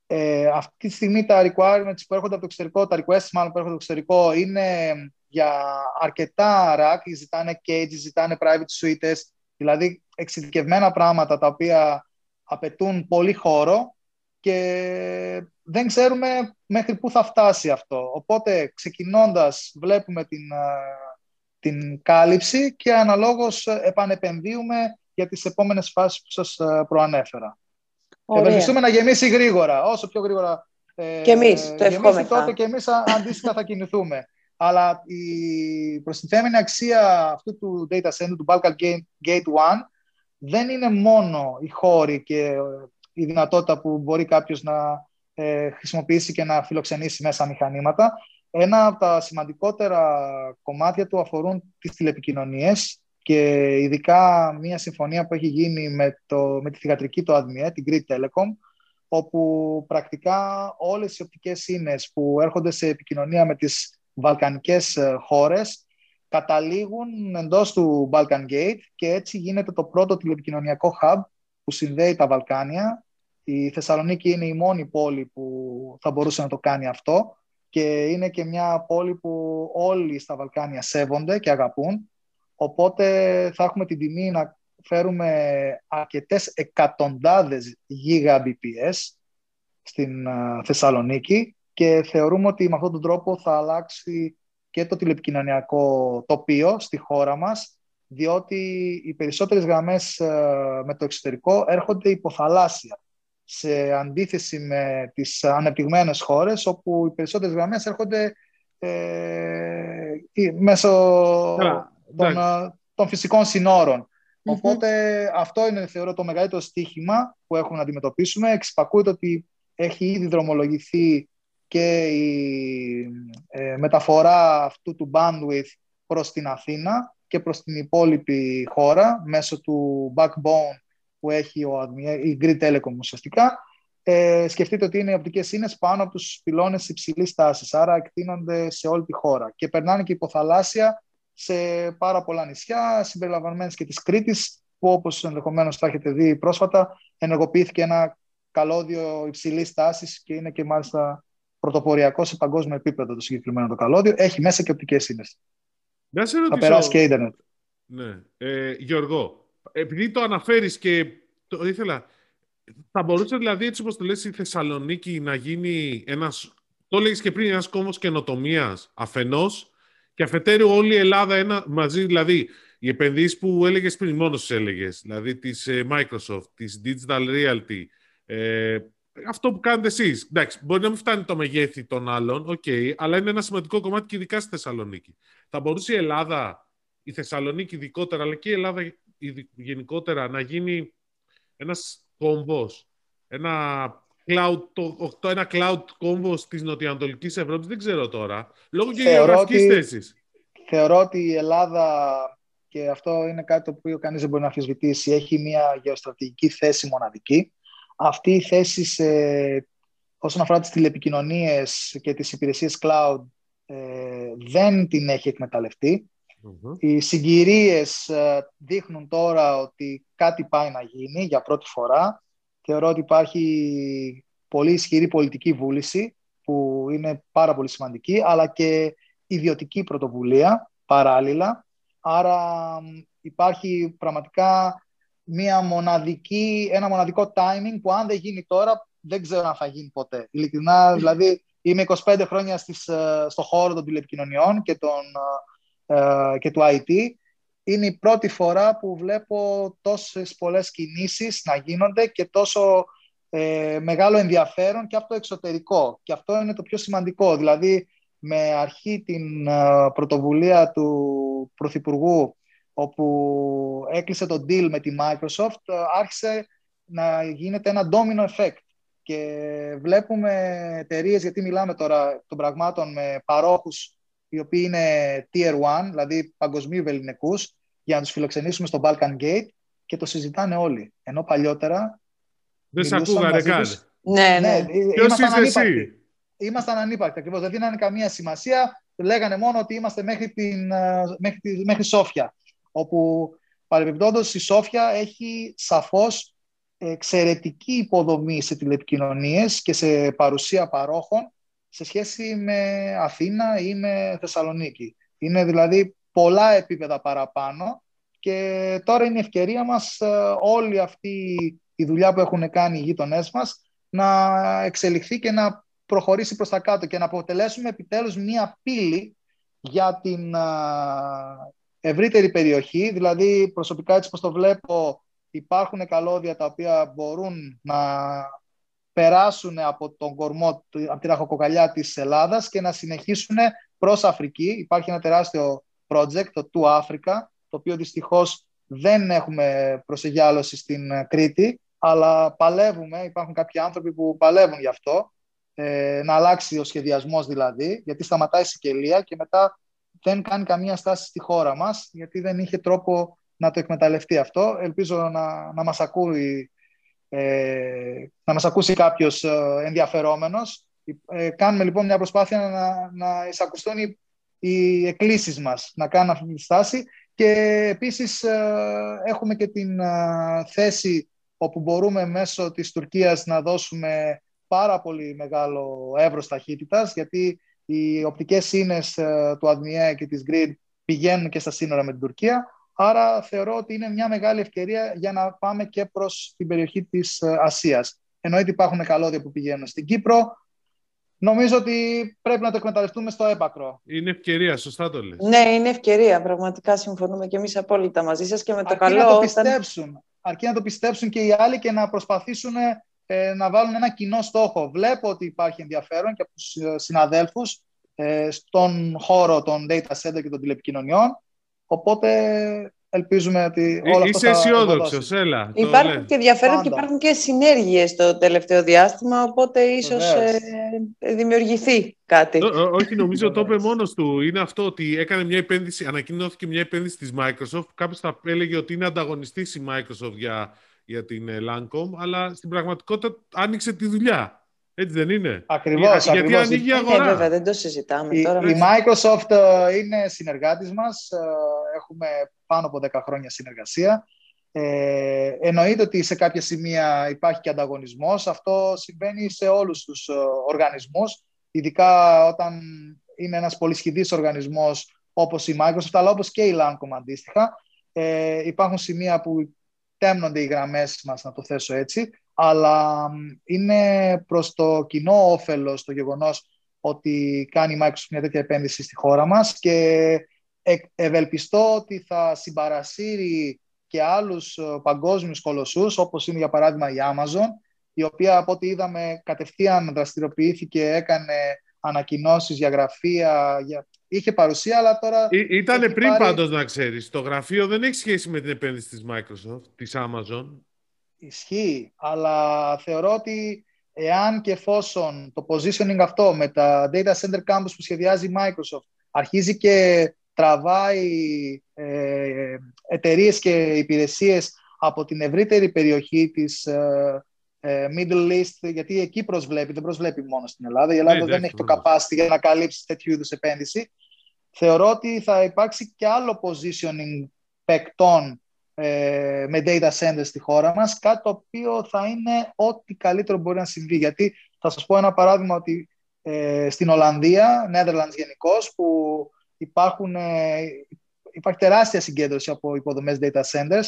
[SPEAKER 3] Ε, αυτή τη στιγμή τα requirements που έρχονται από το εξωτερικό, τα requests μάλλον που έρχονται από το εξωτερικό είναι για αρκετά rack, ζητάνε cages, ζητάνε private suites, δηλαδή εξειδικευμένα πράγματα τα οποία απαιτούν πολύ χώρο και δεν ξέρουμε μέχρι πού θα φτάσει αυτό. Οπότε ξεκινώντας βλέπουμε την, την κάλυψη και αναλόγως επανεπενδύουμε για τις επόμενες φάσεις που σας προανέφερα. Ευελπιστούμε να γεμίσει γρήγορα, όσο πιο γρήγορα
[SPEAKER 1] ε, και εμείς το ευχόμεθα.
[SPEAKER 3] Τότε και εμείς αντίστοιχα θα κινηθούμε. Αλλά η προστιθέμενη αξία αυτού του data center, του Balkan Gate 1, δεν είναι μόνο οι χώροι και η δυνατότητα που μπορεί κάποιος να ε, χρησιμοποιήσει και να φιλοξενήσει μέσα μηχανήματα. Ένα από τα σημαντικότερα κομμάτια του αφορούν τις τηλεπικοινωνίες και ειδικά μια συμφωνία που έχει γίνει με, το, με τη θηγατρική του ΑΔΜΙΕ, την Greek Telecom, όπου πρακτικά όλες οι οπτικές σύνες που έρχονται σε επικοινωνία με τις βαλκανικές ε, χώρες καταλήγουν εντός του Balkan Gate και έτσι γίνεται το πρώτο τηλεπικοινωνιακό hub που συνδέει τα Βαλκάνια. Η Θεσσαλονίκη είναι η μόνη πόλη που θα μπορούσε να το κάνει αυτό και είναι και μια πόλη που όλοι στα Βαλκάνια σέβονται και αγαπούν. Οπότε θα έχουμε την τιμή να φέρουμε αρκετές εκατοντάδες γίγα BPS στην Θεσσαλονίκη και θεωρούμε ότι με αυτόν τον τρόπο θα αλλάξει και το τηλεπικοινωνιακό τοπίο στη χώρα μας διότι οι περισσότερες γραμμές με το εξωτερικό έρχονται υποθαλάσσια σε αντίθεση με τις ανεπτυγμένες χώρες όπου οι περισσότερες γραμμές έρχονται ε, μέσω των, των φυσικών συνόρων. Οπότε αυτό είναι θεωρώ το μεγαλύτερο στίχημα που έχουμε να αντιμετωπίσουμε. Εξυπακούεται ότι έχει ήδη δρομολογηθεί και η ε, μεταφορά αυτού του bandwidth προς την Αθήνα και προς την υπόλοιπη χώρα μέσω του backbone που έχει ο, η Grid Telecom ουσιαστικά. Ε, σκεφτείτε ότι είναι οι οπτικές σύνες πάνω από τους πυλώνες υψηλής τάσης, άρα εκτείνονται σε όλη τη χώρα και περνάνε και υποθαλάσσια σε πάρα πολλά νησιά, συμπεριλαμβανομένες και της Κρήτης, που όπως ενδεχομένως θα έχετε δει πρόσφατα, ενεργοποιήθηκε ένα καλώδιο υψηλής τάσης και είναι και μάλιστα πρωτοποριακό σε παγκόσμιο επίπεδο το συγκεκριμένο το καλώδιο. Έχει μέσα και οπτικές σύνες. Θα περάσει και ίντερνετ.
[SPEAKER 2] Ναι. Ε, Γιώργο, επειδή το αναφέρεις και το ήθελα, θα μπορούσε δηλαδή έτσι όπως το λες η Θεσσαλονίκη να γίνει ένας, το έλεγες και πριν, ένας κόμμος καινοτομίας αφενός και αφετέρου όλη η Ελλάδα ένα, μαζί, δηλαδή οι επενδύσεις που έλεγες πριν, μόνος τις έλεγες, δηλαδή της ε, Microsoft, της Digital Realty, ε, αυτό που κάνετε εσείς. Εντάξει, μπορεί να μην φτάνει το μεγέθη των άλλων, okay, αλλά είναι ένα σημαντικό κομμάτι και ειδικά στη Θεσσαλονίκη. Θα μπορούσε η Ελλάδα, η Θεσσαλονίκη ειδικότερα, αλλά και η Ελλάδα γενικότερα να γίνει ένας κόμβος, ένα cloud, το, ένα cloud κόμβο της νοτιοανατολικής Ευρώπης, δεν ξέρω τώρα. Λόγω και γεωγραφικής θέσης.
[SPEAKER 3] Θεωρώ ότι η Ελλάδα, και αυτό είναι κάτι το οποίο κανείς δεν μπορεί να αμφισβητήσει, έχει μια γεωστρατηγική θέση μοναδική. Αυτή η θέση σε, όσον αφορά τις τηλεπικοινωνίες και τις υπηρεσίες cloud ε, δεν την έχει Οι συγκυρίες ε, δείχνουν τώρα ότι κάτι πάει να γίνει για πρώτη φορά Θεωρώ ότι υπάρχει πολύ ισχυρή πολιτική βούληση που είναι πάρα πολύ σημαντική, αλλά και ιδιωτική πρωτοβουλία παράλληλα. Άρα υπάρχει πραγματικά μια μοναδική, ένα μοναδικό timing που αν δεν γίνει τώρα δεν ξέρω αν θα γίνει ποτέ. Ειλικρινά, δηλαδή είμαι 25 χρόνια στις, ε, στο χώρο των τηλεπικοινωνιών και, των, ε, και του IT είναι η πρώτη φορά που βλέπω τόσες πολλές κινήσεις να γίνονται και τόσο ε, μεγάλο ενδιαφέρον και από το εξωτερικό. Και αυτό είναι το πιο σημαντικό. Δηλαδή, με αρχή την ε, πρωτοβουλία του Πρωθυπουργού, όπου έκλεισε το deal με τη Microsoft, ε, άρχισε να γίνεται ένα domino effect. Και βλέπουμε εταιρείες, γιατί μιλάμε τώρα των πραγμάτων με παρόχους οι οποίοι είναι tier 1, δηλαδή παγκοσμίου ελληνικούς, για να τους φιλοξενήσουμε στο Balkan Gate και το συζητάνε όλοι. Ενώ παλιότερα...
[SPEAKER 2] Δεν σε ακούγανε καν.
[SPEAKER 1] Ναι, ναι. ναι
[SPEAKER 2] ήμασταν ανύπαρκτοι.
[SPEAKER 3] Ήμασταν ανύπαρκτοι ακριβώς. Δεν δίνανε καμία σημασία. Λέγανε μόνο ότι είμαστε μέχρι, την, ε, μέχρι, μέχρι Σόφια. Όπου παρεμπιπτόντως η Σόφια έχει σαφώς εξαιρετική υποδομή σε τηλεπικοινωνίες και σε παρουσία παρόχων σε σχέση με Αθήνα ή με Θεσσαλονίκη. Είναι δηλαδή πολλά επίπεδα παραπάνω και τώρα είναι η ευκαιρία μας ε, όλη αυτή η δουλειά που έχουν κάνει οι γείτονές μας να εξελιχθεί και να προχωρήσει προς τα κάτω και να αποτελέσουμε επιτέλους μία πύλη για την ευρύτερη περιοχή. Δηλαδή, προσωπικά έτσι πως το βλέπω, υπάρχουν καλώδια τα οποία μπορούν να περάσουν από τον κορμό, από τη ραχοκοκαλιά της Ελλάδας και να συνεχίσουν προς Αφρική. Υπάρχει ένα τεράστιο project, το Two Africa, το οποίο δυστυχώς δεν έχουμε προσεγιάλωση στην Κρήτη, αλλά παλεύουμε, υπάρχουν κάποιοι άνθρωποι που παλεύουν γι' αυτό, ε, να αλλάξει ο σχεδιασμός δηλαδή, γιατί σταματάει η Σικελία και μετά δεν κάνει καμία στάση στη χώρα μας, γιατί δεν είχε τρόπο να το εκμεταλλευτεί αυτό. Ελπίζω να, να μας ακούει ε, να μας ακούσει κάποιος ε, ενδιαφερόμενος. Ε, κάνουμε λοιπόν μια προσπάθεια να, να εισακουστούν οι, οι εκκλήσεις μας, να κάνουν αυτή τη στάση και επίσης έχουμε και την θέση όπου μπορούμε μέσω της Τουρκίας να δώσουμε πάρα πολύ μεγάλο εύρος ταχύτητας γιατί οι οπτικές σύνες του ΑΔΜΙΕ και της GRID πηγαίνουν και στα σύνορα με την Τουρκία Άρα θεωρώ ότι είναι μια μεγάλη ευκαιρία για να πάμε και προς την περιοχή της ε, Ασίας. Εννοείται υπάρχουν καλώδια που πηγαίνουν στην Κύπρο. Νομίζω ότι πρέπει να το εκμεταλλευτούμε στο έπακρο.
[SPEAKER 2] Είναι ευκαιρία, σωστά το λες.
[SPEAKER 1] Ναι, είναι ευκαιρία. Πραγματικά συμφωνούμε και εμείς απόλυτα μαζί σας και με το
[SPEAKER 3] αρκεί
[SPEAKER 1] καλό...
[SPEAKER 3] Να το πιστέψουν. Αρκεί να το πιστέψουν και οι άλλοι και να προσπαθήσουν ε, να βάλουν ένα κοινό στόχο. Βλέπω ότι υπάρχει ενδιαφέρον και από τους ε, συναδέλφους ε, στον χώρο των data center και των τηλεπικοινωνιών Οπότε ελπίζουμε ότι
[SPEAKER 2] όλα αυτά Είσαι αισιόδοξος, έλα.
[SPEAKER 1] Υπάρχουν και ενδιαφέρον και υπάρχουν και συνέργειες το τελευταίο διάστημα, οπότε ίσως ε, δημιουργηθεί κάτι.
[SPEAKER 2] όχι, νομίζω το είπε μόνος του. Είναι αυτό ότι έκανε μια επένδυση, ανακοινώθηκε μια επένδυση της Microsoft. Κάποιος θα έλεγε ότι είναι ανταγωνιστής η Microsoft για, για την ε, Lancome, αλλά στην πραγματικότητα άνοιξε τη δουλειά. Έτσι δεν είναι;
[SPEAKER 3] Ακριβώς.
[SPEAKER 2] Για, γιατί ανοίγει η αγορά;
[SPEAKER 1] Ε, βέβαια, δεν το συζητάμε
[SPEAKER 3] η,
[SPEAKER 1] τώρα.
[SPEAKER 3] Η Microsoft ε, είναι συνεργάτης μας. Ε, έχουμε πάνω από 10 χρόνια συνεργασία. Ε, εννοείται ότι σε κάποια σημεία υπάρχει και ανταγωνισμός. Αυτό συμβαίνει σε όλους τους οργανισμούς, ειδικά όταν είναι ένας πολυσχηδής οργανισμός όπως η Microsoft, αλλά όπως και η Lancome αντίστοιχα. Ε, υπάρχουν σημεία που τέμνονται οι γραμμές μας, να το θέσω έτσι, αλλά είναι προς το κοινό όφελος το γεγονός ότι κάνει η Microsoft μια τέτοια επένδυση στη χώρα μας και ευελπιστώ ότι θα συμπαρασύρει και άλλους ε, παγκόσμιους κολοσσούς όπως είναι για παράδειγμα η Amazon η οποία από ό,τι είδαμε κατευθείαν δραστηριοποιήθηκε, έκανε ανακοινώσεις για γραφεία, για... είχε παρουσία, αλλά τώρα...
[SPEAKER 2] Ή, ήτανε πριν πάρει... πάντως να ξέρεις. Το γραφείο δεν έχει σχέση με την επένδυση της Microsoft, της Amazon.
[SPEAKER 3] Ισχύει, αλλά θεωρώ ότι εάν και εφόσον το positioning αυτό με τα data center campus που σχεδιάζει η Microsoft αρχίζει και τραβάει ε, εταιρείες και υπηρεσίες από την ευρύτερη περιοχή της ε, ε, Middle East, γιατί εκεί προσβλέπει, δεν προσβλέπει μόνο στην Ελλάδα. Η Ελλάδα ναι, δεν έχει το capacity για να καλύψει τέτοιου είδους επένδυση. Θεωρώ ότι θα υπάρξει και άλλο positioning παικτών ε, με data centers στη χώρα μας, κάτι το οποίο θα είναι ό,τι καλύτερο μπορεί να συμβεί. Γιατί θα σας πω ένα παράδειγμα ότι ε, στην Ολλανδία, Netherlands γενικώς, που υπάρχουν, ε, υπάρχει τεράστια συγκέντρωση από υποδομές data centers,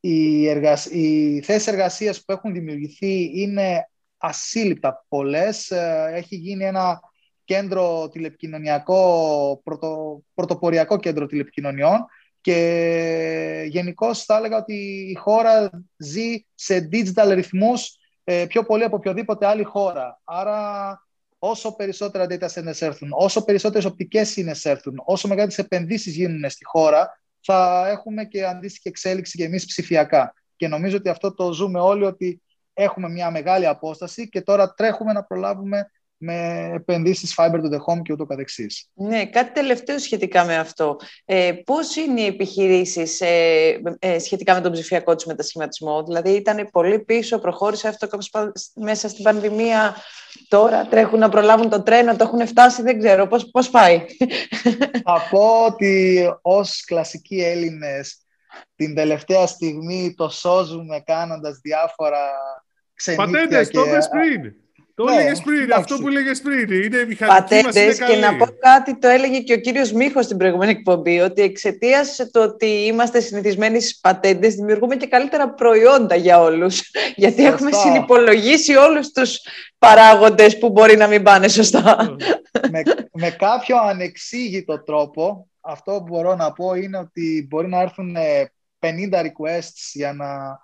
[SPEAKER 3] οι, εργασ... οι θέσεις εργασίας που έχουν δημιουργηθεί είναι ασύλληπτα πολλές. Ε, έχει γίνει ένα κέντρο τηλεπικοινωνιακό, πρωτο... πρωτοποριακό κέντρο τηλεπικοινωνιών και γενικώ θα έλεγα ότι η χώρα ζει σε digital ρυθμούς ε, πιο πολύ από οποιοδήποτε άλλη χώρα. Άρα όσο περισσότερα data centers έρθουν, όσο περισσότερες οπτικές σύνες έρθουν, όσο μεγαλύτερες επενδύσεις γίνουν στη χώρα, θα έχουμε και αντίστοιχη εξέλιξη και εμείς ψηφιακά. Και νομίζω ότι αυτό το ζούμε όλοι, ότι έχουμε μια μεγάλη απόσταση και τώρα τρέχουμε να προλάβουμε με επενδύσεις fiber to the home και ούτω καθεξής.
[SPEAKER 1] Ναι, κάτι τελευταίο σχετικά με αυτό. Ε, πώς είναι οι επιχειρήσεις ε, ε, σχετικά με τον ψηφιακό τους μετασχηματισμό, δηλαδή ήταν πολύ πίσω, προχώρησε αυτό μέσα στην πανδημία, τώρα τρέχουν να προλάβουν το τρένο, το έχουν φτάσει, δεν ξέρω, πώς, πώς πάει;
[SPEAKER 3] Θα πω ότι ως κλασικοί Έλληνες την τελευταία στιγμή το σώζουμε κάνοντας διάφορα ξενύχια
[SPEAKER 2] Πατέντες, και... το πριν. Το
[SPEAKER 3] Ναι,
[SPEAKER 2] έλεγες πριν,
[SPEAKER 3] εντάξει.
[SPEAKER 2] αυτό που έλεγες πριν. Είναι η μηχανική μας είναι
[SPEAKER 1] Πατέντες και
[SPEAKER 2] καλή.
[SPEAKER 1] να πω κάτι, το έλεγε και ο κύριος Μίχος στην προηγούμενη εκπομπή, ότι εξαιτίας το ότι είμαστε συνηθισμένοι στις πατέντες, δημιουργούμε και καλύτερα προϊόντα για όλους. Γιατί
[SPEAKER 3] Σωστά.
[SPEAKER 1] έχουμε συνυπολογίσει όλους τους παράγοντες που μπορεί να μην πάνε σωστά.
[SPEAKER 3] με, με κάποιο ανεξήγητο τρόπο, αυτό που μπορώ να πω είναι ότι μπορεί να έρθουν ε, 50 requests για να ε,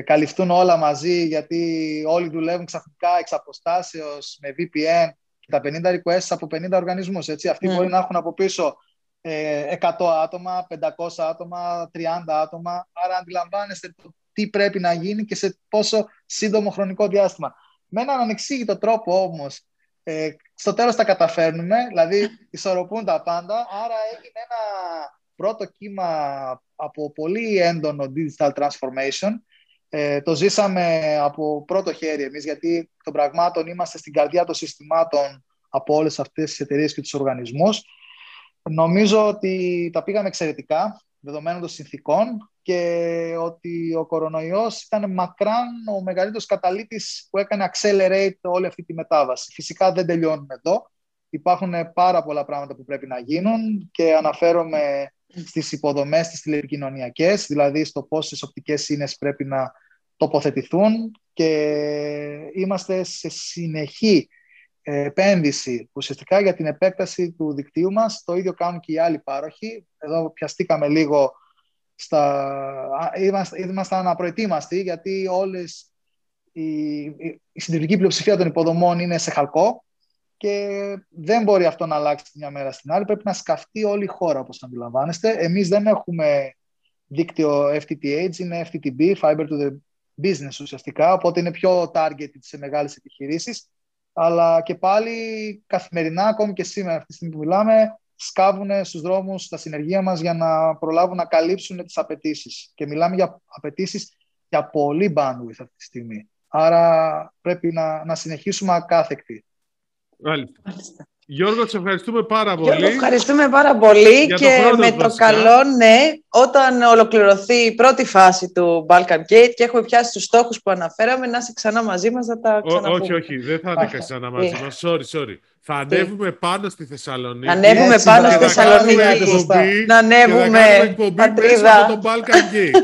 [SPEAKER 3] καλυφθούν όλα μαζί, γιατί όλοι δουλεύουν ξαφνικά εξ αποστάσεως με VPN και τα 50 requests από 50 οργανισμούς. Έτσι. Αυτοί
[SPEAKER 1] Mm.
[SPEAKER 3] μπορεί να έχουν από πίσω ε, 100 άτομα, 500 άτομα, 30 άτομα. Άρα αντιλαμβάνεστε το τι πρέπει να γίνει και σε πόσο σύντομο χρονικό διάστημα. Με έναν ανεξήγητο τρόπο όμως, ε, στο τέλος τα καταφέρνουμε, δηλαδή ισορροπούν τα πάντα, άρα έγινε ένα πρώτο κύμα από πολύ έντονο digital transformation. Ε, το ζήσαμε από πρώτο χέρι εμείς, γιατί των πραγμάτων είμαστε στην καρδιά των συστημάτων από όλες αυτές τις εταιρείες και τους οργανισμούς. Νομίζω ότι τα πήγαμε εξαιρετικά, δεδομένων των συνθήκων και ότι ο κορονοϊός ήταν μακράν ο μεγαλύτερος καταλήτης που έκανε accelerate όλη αυτή τη μετάβαση. Φυσικά δεν τελειώνουμε εδώ. Υπάρχουν πάρα πολλά πράγματα που πρέπει να γίνουν και αναφέρομαι στις υποδομές τις τηλεπικοινωνιακές, δηλαδή στο πόσες οπτικές σύνες πρέπει να τοποθετηθούν και είμαστε σε συνεχή επένδυση ουσιαστικά για την επέκταση του δικτύου μας. Το ίδιο κάνουν και οι άλλοι πάροχοι. Εδώ πιαστήκαμε λίγο στα... Είμαστε, ήμασταν απροετοίμαστοι γιατί όλες η, η συντηρητική πλειοψηφία των υποδομών είναι σε χαλκό και δεν μπορεί αυτό να αλλάξει τη μια μέρα στην άλλη. Πρέπει να σκαφτεί όλη η χώρα, όπως αντιλαμβάνεστε. Εμείς δεν έχουμε δίκτυο FTTH, είναι FTTB, Fiber to the Business ουσιαστικά, οπότε είναι πιο targeted σε μεγάλες επιχειρήσεις. Αλλά και πάλι καθημερινά, ακόμη και σήμερα, αυτή τη στιγμή που μιλάμε, σκάβουν στους δρόμους τα συνεργεία μας για να προλάβουν να καλύψουν τις απαιτήσεις. Και μιλάμε για απαιτήσεις για πολύ bandwidth αυτή τη στιγμή. Άρα πρέπει να, να συνεχίσουμε ακάθεκτοι.
[SPEAKER 2] Μάλιστα. Γιώργο, σε ευχαριστούμε πάρα πολύ.
[SPEAKER 1] Γιώργο, ευχαριστούμε πάρα πολύ
[SPEAKER 2] Για το
[SPEAKER 1] και
[SPEAKER 2] χρόνο
[SPEAKER 1] με
[SPEAKER 2] μας,
[SPEAKER 1] το
[SPEAKER 2] βασικά.
[SPEAKER 1] καλό, ναι, όταν ολοκληρωθεί η πρώτη φάση του Balkan Gate και έχουμε πιάσει τους στόχους που αναφέραμε, να είσαι ξανά μαζί μας να τα
[SPEAKER 2] Ό,
[SPEAKER 1] ξαναπούμε.
[SPEAKER 2] όχι, όχι, δεν θα είναι
[SPEAKER 3] Αχα.
[SPEAKER 2] ξανά μαζί
[SPEAKER 1] Ε.
[SPEAKER 2] μας. Sorry, sorry. Θα ανέβουμε πάνω στη Θεσσαλονίκη.
[SPEAKER 1] Να ανέβουμε
[SPEAKER 3] Έτσι,
[SPEAKER 1] πάνω
[SPEAKER 3] να
[SPEAKER 1] στη
[SPEAKER 3] κάνουμε
[SPEAKER 1] Θεσσαλονίκη.
[SPEAKER 3] σωστά.
[SPEAKER 2] εκπομπή
[SPEAKER 1] Να
[SPEAKER 2] και θα
[SPEAKER 1] ανέβουμε
[SPEAKER 2] κάνουμε εκπομπή μέσα
[SPEAKER 1] πατρίδα.
[SPEAKER 2] από τον Balkan Gate.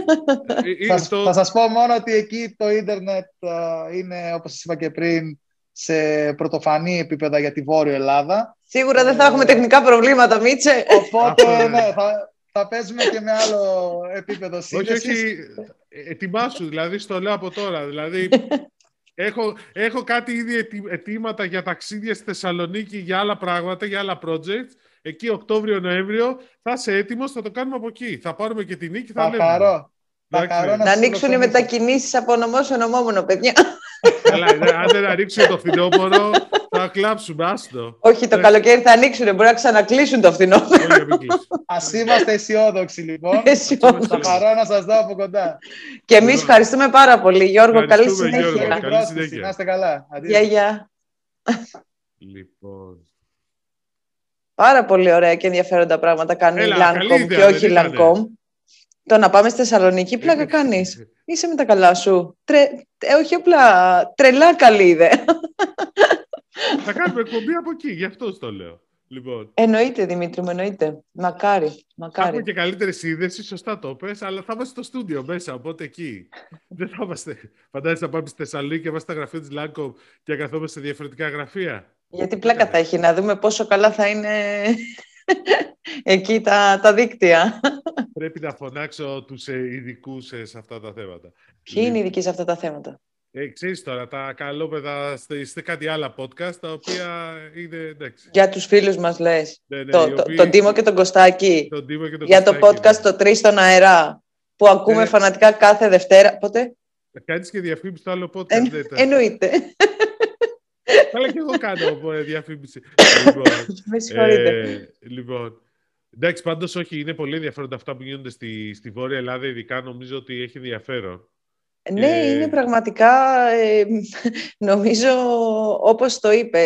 [SPEAKER 2] Ε, ε,
[SPEAKER 3] Θα,
[SPEAKER 2] το-
[SPEAKER 3] θα σας πω μόνο ότι εκεί το ίντερνετ α, είναι, όπως σας είπα και πριν, σε πρωτοφανή επίπεδα για τη Βόρειο Ελλάδα.
[SPEAKER 1] Σίγουρα δεν θα έχουμε τεχνικά προβλήματα, Μίτσε.
[SPEAKER 3] Οπότε,
[SPEAKER 2] Αυτό, ναι.
[SPEAKER 3] ναι, θα, θα παίζουμε και με άλλο επίπεδο
[SPEAKER 2] Όχι,
[SPEAKER 3] σύνδεσης.
[SPEAKER 2] όχι. ε, Ετοιμάσου, δηλαδή, στο λέω από τώρα. Δηλαδή, έχω, έχω κάτι ήδη αιτή- αιτήματα για ταξίδια στη Θεσσαλονίκη για άλλα πράγματα, για άλλα projects. Εκεί, Οκτώβριο-Νοέμβριο, θα είσαι έτοιμος, θα το κάνουμε από εκεί. Θα πάρουμε και την νίκη, θα
[SPEAKER 3] Θα
[SPEAKER 2] ανέβουμε.
[SPEAKER 3] χαρώ. Θα
[SPEAKER 2] Εντάξει.
[SPEAKER 3] χαρώ
[SPEAKER 1] Να
[SPEAKER 3] σας
[SPEAKER 1] ανοίξουν οι
[SPEAKER 3] φιλοξενήσω.
[SPEAKER 1] μετακινήσεις από νομό σε νομόμονο, παιδιά.
[SPEAKER 2] Καλά, ναι, αν δεν ανοίξουμε το φθινόπωρο, θα κλάψουμε, άστο.
[SPEAKER 1] Όχι, το
[SPEAKER 2] Ναι.
[SPEAKER 1] καλοκαίρι θα ανοίξουν, μπορεί να ξανακλείσουν το φθινόπωρο.
[SPEAKER 2] Όχι, να μην κλείσουμε.
[SPEAKER 3] Ας είμαστε αισιόδοξοι, λοιπόν.
[SPEAKER 1] Αισιόδοξοι.
[SPEAKER 3] Θα χαρώ να σας δω από κοντά.
[SPEAKER 1] Και εμείς ευχαριστούμε πάρα πολύ, Γιώργο. Καλή
[SPEAKER 2] Ευχαριστούμε,
[SPEAKER 1] συνέχεια.
[SPEAKER 2] Γιώργο.
[SPEAKER 3] Καλή
[SPEAKER 2] καλή
[SPEAKER 3] πρόσκληση.
[SPEAKER 2] συνέχεια.
[SPEAKER 3] Να είστε καλά. Αντίο.
[SPEAKER 1] Γεια, γεια.
[SPEAKER 2] Λοιπόν.
[SPEAKER 1] Πάρα πολύ ωραία και ενδιαφέροντα πράγματα κάνουν
[SPEAKER 2] Έλα,
[SPEAKER 1] η
[SPEAKER 2] καλή
[SPEAKER 1] Lancom
[SPEAKER 2] ιδέα,
[SPEAKER 1] και όχι η
[SPEAKER 2] δεν ήτανε.
[SPEAKER 1] Lancom. Το να πάμε στη Θεσσαλονίκη, πλάκα κάνεις. Είσαι με τα καλά σου. Τρε... ε, όχι απλά, τρελά καλή ιδέα.
[SPEAKER 2] Θα κάνουμε εκπομπή από εκεί, γι' αυτό το λέω. Λοιπόν,
[SPEAKER 1] Εννοείται, Δημήτρη μου, εννοείται. Μακάρι,
[SPEAKER 2] θα έχουμε
[SPEAKER 1] μακάρι.
[SPEAKER 2] και καλύτερη σύνδεση, σωστά το πες, αλλά θα είμαστε στο στούντιο μέσα, οπότε εκεί. Δεν θα είμαστε. Φαντάζεσαι να πάμε στη Θεσσαλονίκη και είμαστε στα γραφεία της Λάγκο και να καθόμαστε σε διαφορετικά γραφεία.
[SPEAKER 1] Γιατί πλάκα θα έχει, να δούμε πόσο καλά θα είναι εκεί τα, τα δίκτυα.
[SPEAKER 2] Πρέπει να φωνάξω τους ειδικούς σε αυτά τα θέματα.
[SPEAKER 1] Ποιοι είναι οι ειδικοί σε αυτά τα θέματα;
[SPEAKER 2] Ε, ξέρεις τώρα, τα καλόπαιδα είστε, είστε κάτι άλλα podcast, τα οποία είναι εντάξει.
[SPEAKER 1] Για τους φίλους μας λες.
[SPEAKER 2] Ναι, ναι,
[SPEAKER 1] το,
[SPEAKER 2] οι
[SPEAKER 1] το-
[SPEAKER 2] οποίοι-
[SPEAKER 1] τον Τίμο και τον Κωστάκη.
[SPEAKER 2] Τον Τίμο και τον
[SPEAKER 1] για το
[SPEAKER 2] Κωστάκη,
[SPEAKER 1] podcast το 3 στον αέρα. Που ακούμε
[SPEAKER 2] Ε.
[SPEAKER 1] φανατικά κάθε Δευτέρα. Πότε;
[SPEAKER 2] ναι. Κάνεις και διαφήμιση στο άλλο podcast.
[SPEAKER 1] Εν-
[SPEAKER 2] δεν ήταν.
[SPEAKER 1] εννοείται.
[SPEAKER 2] Αλλά και εγώ κάνω ε, διαφήμιση. λοιπόν,
[SPEAKER 1] Με συγχωρείτε.
[SPEAKER 2] ε, λοιπόν, εντάξει, πάντως όχι, είναι πολύ ενδιαφέροντα αυτά που γίνονται στη, στη Βόρεια Ελλάδα, ειδικά νομίζω ότι έχει ενδιαφέρον.
[SPEAKER 1] Ναι,
[SPEAKER 2] Ε,
[SPEAKER 1] είναι πραγματικά, ε, νομίζω, όπως το είπε,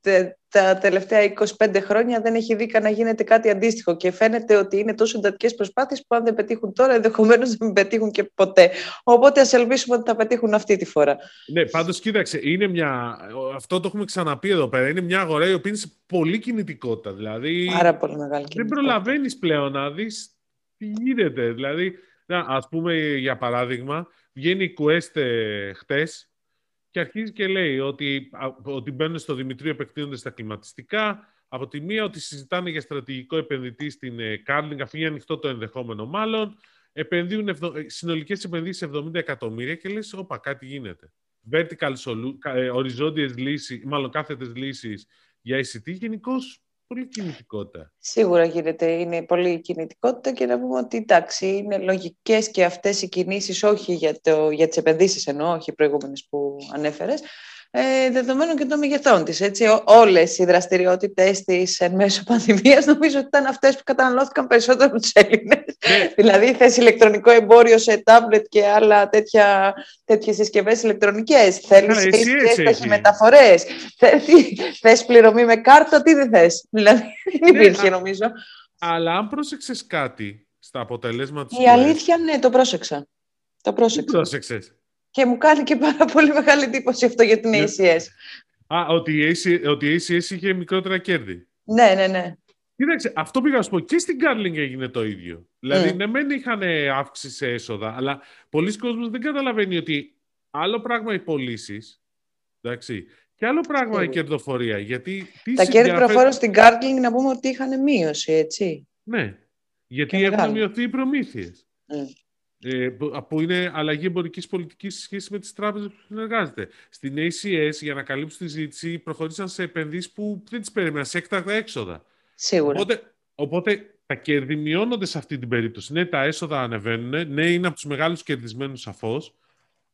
[SPEAKER 1] τε- τα τελευταία 25 χρόνια δεν έχει δει να γίνεται κάτι αντίστοιχο και φαίνεται ότι είναι τόσο εντατικές προσπάθειες που αν δεν πετύχουν τώρα, ενδεχομένως δεν μην πετύχουν και ποτέ. Οπότε ας ελπίσουμε ότι θα πετύχουν αυτή τη φορά.
[SPEAKER 2] Ναι, πάντως κοίταξε, είναι μια. Αυτό το έχουμε ξαναπεί εδώ πέρα. Είναι μια αγορά η οποία είναι σε πολύ κινητικότητα. Δηλαδή,
[SPEAKER 1] Πάρα πολύ μεγάλη
[SPEAKER 2] δεν
[SPEAKER 1] κινητικότητα.
[SPEAKER 2] προλαβαίνεις πλέον να δεις τι γίνεται. Δηλαδή, να, ας πούμε για παράδειγμα, βγαίνει η Quest ε, χτες και αρχίζει και λέει ότι, α, ότι μπαίνουν στο Δημητρίο, επεκτείνονται στα κλιματιστικά. Από τη μία ότι συζητάνε για στρατηγικό επενδυτή στην ε, Carling, αφήνει ανοιχτό το ενδεχόμενο μάλλον. Επενδύουν ευδο, ε, συνολικές επενδύσεις 70 εκατομμύρια και λες, όπα, κάτι γίνεται. Vertical solu, κα- ε, οριζόντιες λύσεις, μάλλον κάθετες λύσεις για ICT, γενικώς πολύ κινητικότητα.
[SPEAKER 1] Σίγουρα γίνεται, είναι πολύ η κινητικότητα και να πούμε ότι εντάξει, είναι λογικές και αυτές οι κινήσεις, όχι για, το, για τις επενδύσεις εννοώ, όχι οι προηγούμενες που ανέφερες, ε, δεδομένων και των μεγεθών της. Έτσι, Ό- όλες οι δραστηριότητες της εν μέσω πανδημίας νομίζω ότι ήταν αυτές που καταναλώθηκαν περισσότερο από τους Έλληνες.
[SPEAKER 2] Ναι.
[SPEAKER 1] δηλαδή θες ηλεκτρονικό εμπόριο σε τάμπλετ και άλλα τέτοια, τέτοιες συσκευές ηλεκτρονικές. Θέλεις
[SPEAKER 2] Καλά, εσύ
[SPEAKER 1] ACS,
[SPEAKER 2] έτσι
[SPEAKER 1] θες
[SPEAKER 2] έχει.
[SPEAKER 1] μεταφορές. Θες, τι- θες πληρωμή με κάρτα, τι δεν θες. Δηλαδή δεν
[SPEAKER 2] Ναι,
[SPEAKER 1] υπήρχε
[SPEAKER 2] α-
[SPEAKER 1] νομίζω.
[SPEAKER 2] Αλλά αν πρόσεξες κάτι στα αποτελέσματα της
[SPEAKER 1] Η αλήθεια, ναι, το πρόσεξα. Το
[SPEAKER 2] Τι
[SPEAKER 1] πρόσεξα.
[SPEAKER 2] πρόσεξες.
[SPEAKER 1] Και μου κάνει και πάρα πολύ μεγάλη εντύπωση αυτό για την
[SPEAKER 2] Ναι.
[SPEAKER 1] ACS.
[SPEAKER 2] Α, ότι η, AC, ότι η ACS είχε μικρότερα κέρδη.
[SPEAKER 1] Ναι, ναι, ναι.
[SPEAKER 2] Κοίταξε, αυτό πήγα να σου πω. Και στην Carling έγινε το ίδιο. Δηλαδή,
[SPEAKER 1] Mm.
[SPEAKER 2] ναι, μεν είχαν αύξηση σε έσοδα, αλλά πολλοί κόσμοι δεν καταλαβαίνει ότι άλλο πράγμα οι πωλήσεις. Εντάξει. Και άλλο πράγμα η
[SPEAKER 1] Σίγουρα.
[SPEAKER 2] κερδοφορία. Γιατί τι
[SPEAKER 1] Τα κέρδη
[SPEAKER 2] συνδιαφέρει-
[SPEAKER 1] προφόρων στην Gartling να πούμε ότι είχαν μείωση, έτσι.
[SPEAKER 2] Ναι. Γιατί
[SPEAKER 1] Και
[SPEAKER 2] έχουν
[SPEAKER 1] μεγάλη.
[SPEAKER 2] μειωθεί οι προμήθειες.
[SPEAKER 1] Mm.
[SPEAKER 2] Ε, που- που είναι αλλαγή εμπορικής πολιτικής σε σχέση με τις τράπεζες που συνεργάζεται. Στην ACS, για να καλύψουν τη ζήτηση, προχωρήσαν σε επενδύσεις που δεν τις περίμεναν, σε έκτακτα έξοδα.
[SPEAKER 1] Σίγουρα.
[SPEAKER 2] Οπότε, οπότε τα κέρδη μειώνονται σε αυτή την περίπτωση. Ναι, τα έσοδα ανεβαίνουν. Ναι, είναι από τους μεγάλους κερδισμένους σαφώς.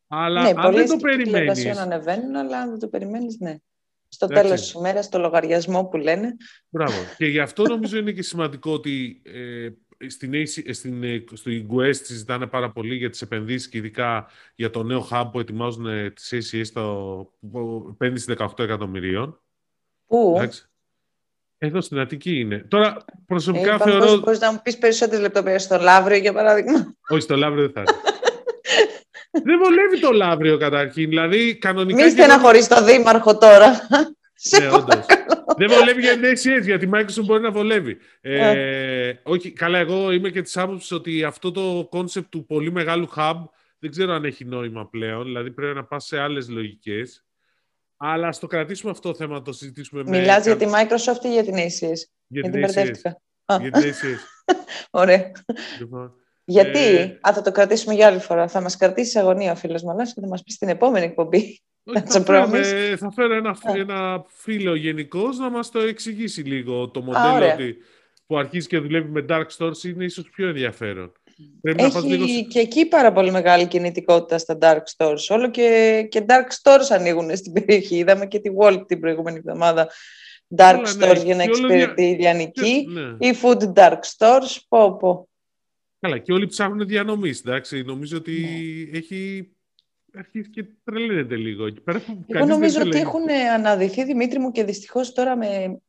[SPEAKER 2] Αλλά
[SPEAKER 1] ναι,
[SPEAKER 2] αν δεν
[SPEAKER 1] πολλές
[SPEAKER 2] το
[SPEAKER 1] κυκλοφορίες
[SPEAKER 2] περιμένει.
[SPEAKER 1] εργασιών ανεβαίνουν, αλλά αν δεν το περιμένεις, ναι. Στο
[SPEAKER 2] Εντάξει.
[SPEAKER 1] τέλος της ημέρας, το λογαριασμό που λένε.
[SPEAKER 2] Μπράβο. Και γι' αυτό νομίζω είναι και σημαντικό ότι ε, στην, AC, ε, στην, ε, στο Iguest συζητάνε πάρα πολύ για τις επενδύσεις και ειδικά για το νέο hub που ετοιμάζουν ε, τις ACS στο, που επένδυση 18 εκατομμυρίων.
[SPEAKER 1] Πού;
[SPEAKER 2] Εντάξει. Εδώ στην Αττική είναι. Τώρα προσωπικά
[SPEAKER 1] Ε, είπαμε
[SPEAKER 2] θεωρώ...
[SPEAKER 1] πώς μπορείς να μου πεις περισσότερες λεπτομέρειες στο Λαύριο, για παράδειγμα.
[SPEAKER 2] Όχι, στο Λαύριο δεν θα είναι. δεν βολεύει το Λαύριο καταρχήν. Δηλαδή, κανονικά...
[SPEAKER 1] Μη
[SPEAKER 2] και εγώ-
[SPEAKER 1] στεναχωρείς το Δήμαρχο τώρα. Σε
[SPEAKER 2] Ναι, όντως. Δεν βολεύει για την ACS, γιατί η Microsoft μπορεί να βολεύει. Ε, όχι, καλά, εγώ είμαι και της άποψης ότι αυτό το concept του πολύ μεγάλου hub δεν ξέρω αν έχει νόημα πλέον, δηλαδή πρέπει να πας σε άλλες λογικές. Αλλά ας το κρατήσουμε αυτό το θέμα, να το συζητήσουμε με...
[SPEAKER 1] Μιλάς για
[SPEAKER 2] κα-
[SPEAKER 1] τη Microsoft ή για την ACS.
[SPEAKER 2] για
[SPEAKER 1] Γιατί
[SPEAKER 2] την ACS.
[SPEAKER 1] μπερδεύτηκα. Α,
[SPEAKER 2] Για την ACS.
[SPEAKER 1] Ωραία.
[SPEAKER 2] Λοιπόν,
[SPEAKER 1] Γιατί,
[SPEAKER 2] Ε,
[SPEAKER 1] α, θα το κρατήσουμε για άλλη φορά. Θα μας κρατήσει αγωνία ο φίλος Μαλάς και θα μας πει στην επόμενη εκπομπή.
[SPEAKER 2] Όχι,
[SPEAKER 1] That's
[SPEAKER 2] θα,
[SPEAKER 1] a
[SPEAKER 2] φέρουμε-
[SPEAKER 1] promise.
[SPEAKER 2] θα φέρω ένα,
[SPEAKER 1] Α.
[SPEAKER 2] ένα φίλο γενικώ να μας το εξηγήσει λίγο το μοντέλο
[SPEAKER 1] ωραία.
[SPEAKER 2] ότι, που αρχίζει και δουλεύει με Dark Stores είναι ίσως πιο ενδιαφέρον. Πρέπει να πας
[SPEAKER 1] Έχει
[SPEAKER 2] λίγο... σε-
[SPEAKER 1] και εκεί πάρα πολύ μεγάλη κινητικότητα στα dark stores. Όλο και, και dark stores ανοίγουν στην περιοχή. Είδαμε και τη Walt την προηγούμενη εβδομάδα. Dark
[SPEAKER 2] Όλα, ναι.
[SPEAKER 1] stores για να
[SPEAKER 2] Και όλο
[SPEAKER 1] εξυπηρετεί η
[SPEAKER 2] Και-
[SPEAKER 1] Λιανική.
[SPEAKER 2] ναι.
[SPEAKER 1] Ή food dark stores. Πω, πω.
[SPEAKER 2] Καλά, και όλοι ψάχνουν διανομής. Εντάξει, νομίζω ότι
[SPEAKER 1] Ναι.
[SPEAKER 2] έχει αρχίσει και τρελαίνεται λίγο. Εκεί πέρα που
[SPEAKER 1] Εγώ
[SPEAKER 2] κανείς δεν
[SPEAKER 1] νομίζω ότι
[SPEAKER 2] τρελαίνει.
[SPEAKER 1] έχουν αναδυθεί, Δημήτρη μου, και δυστυχώς τώρα με...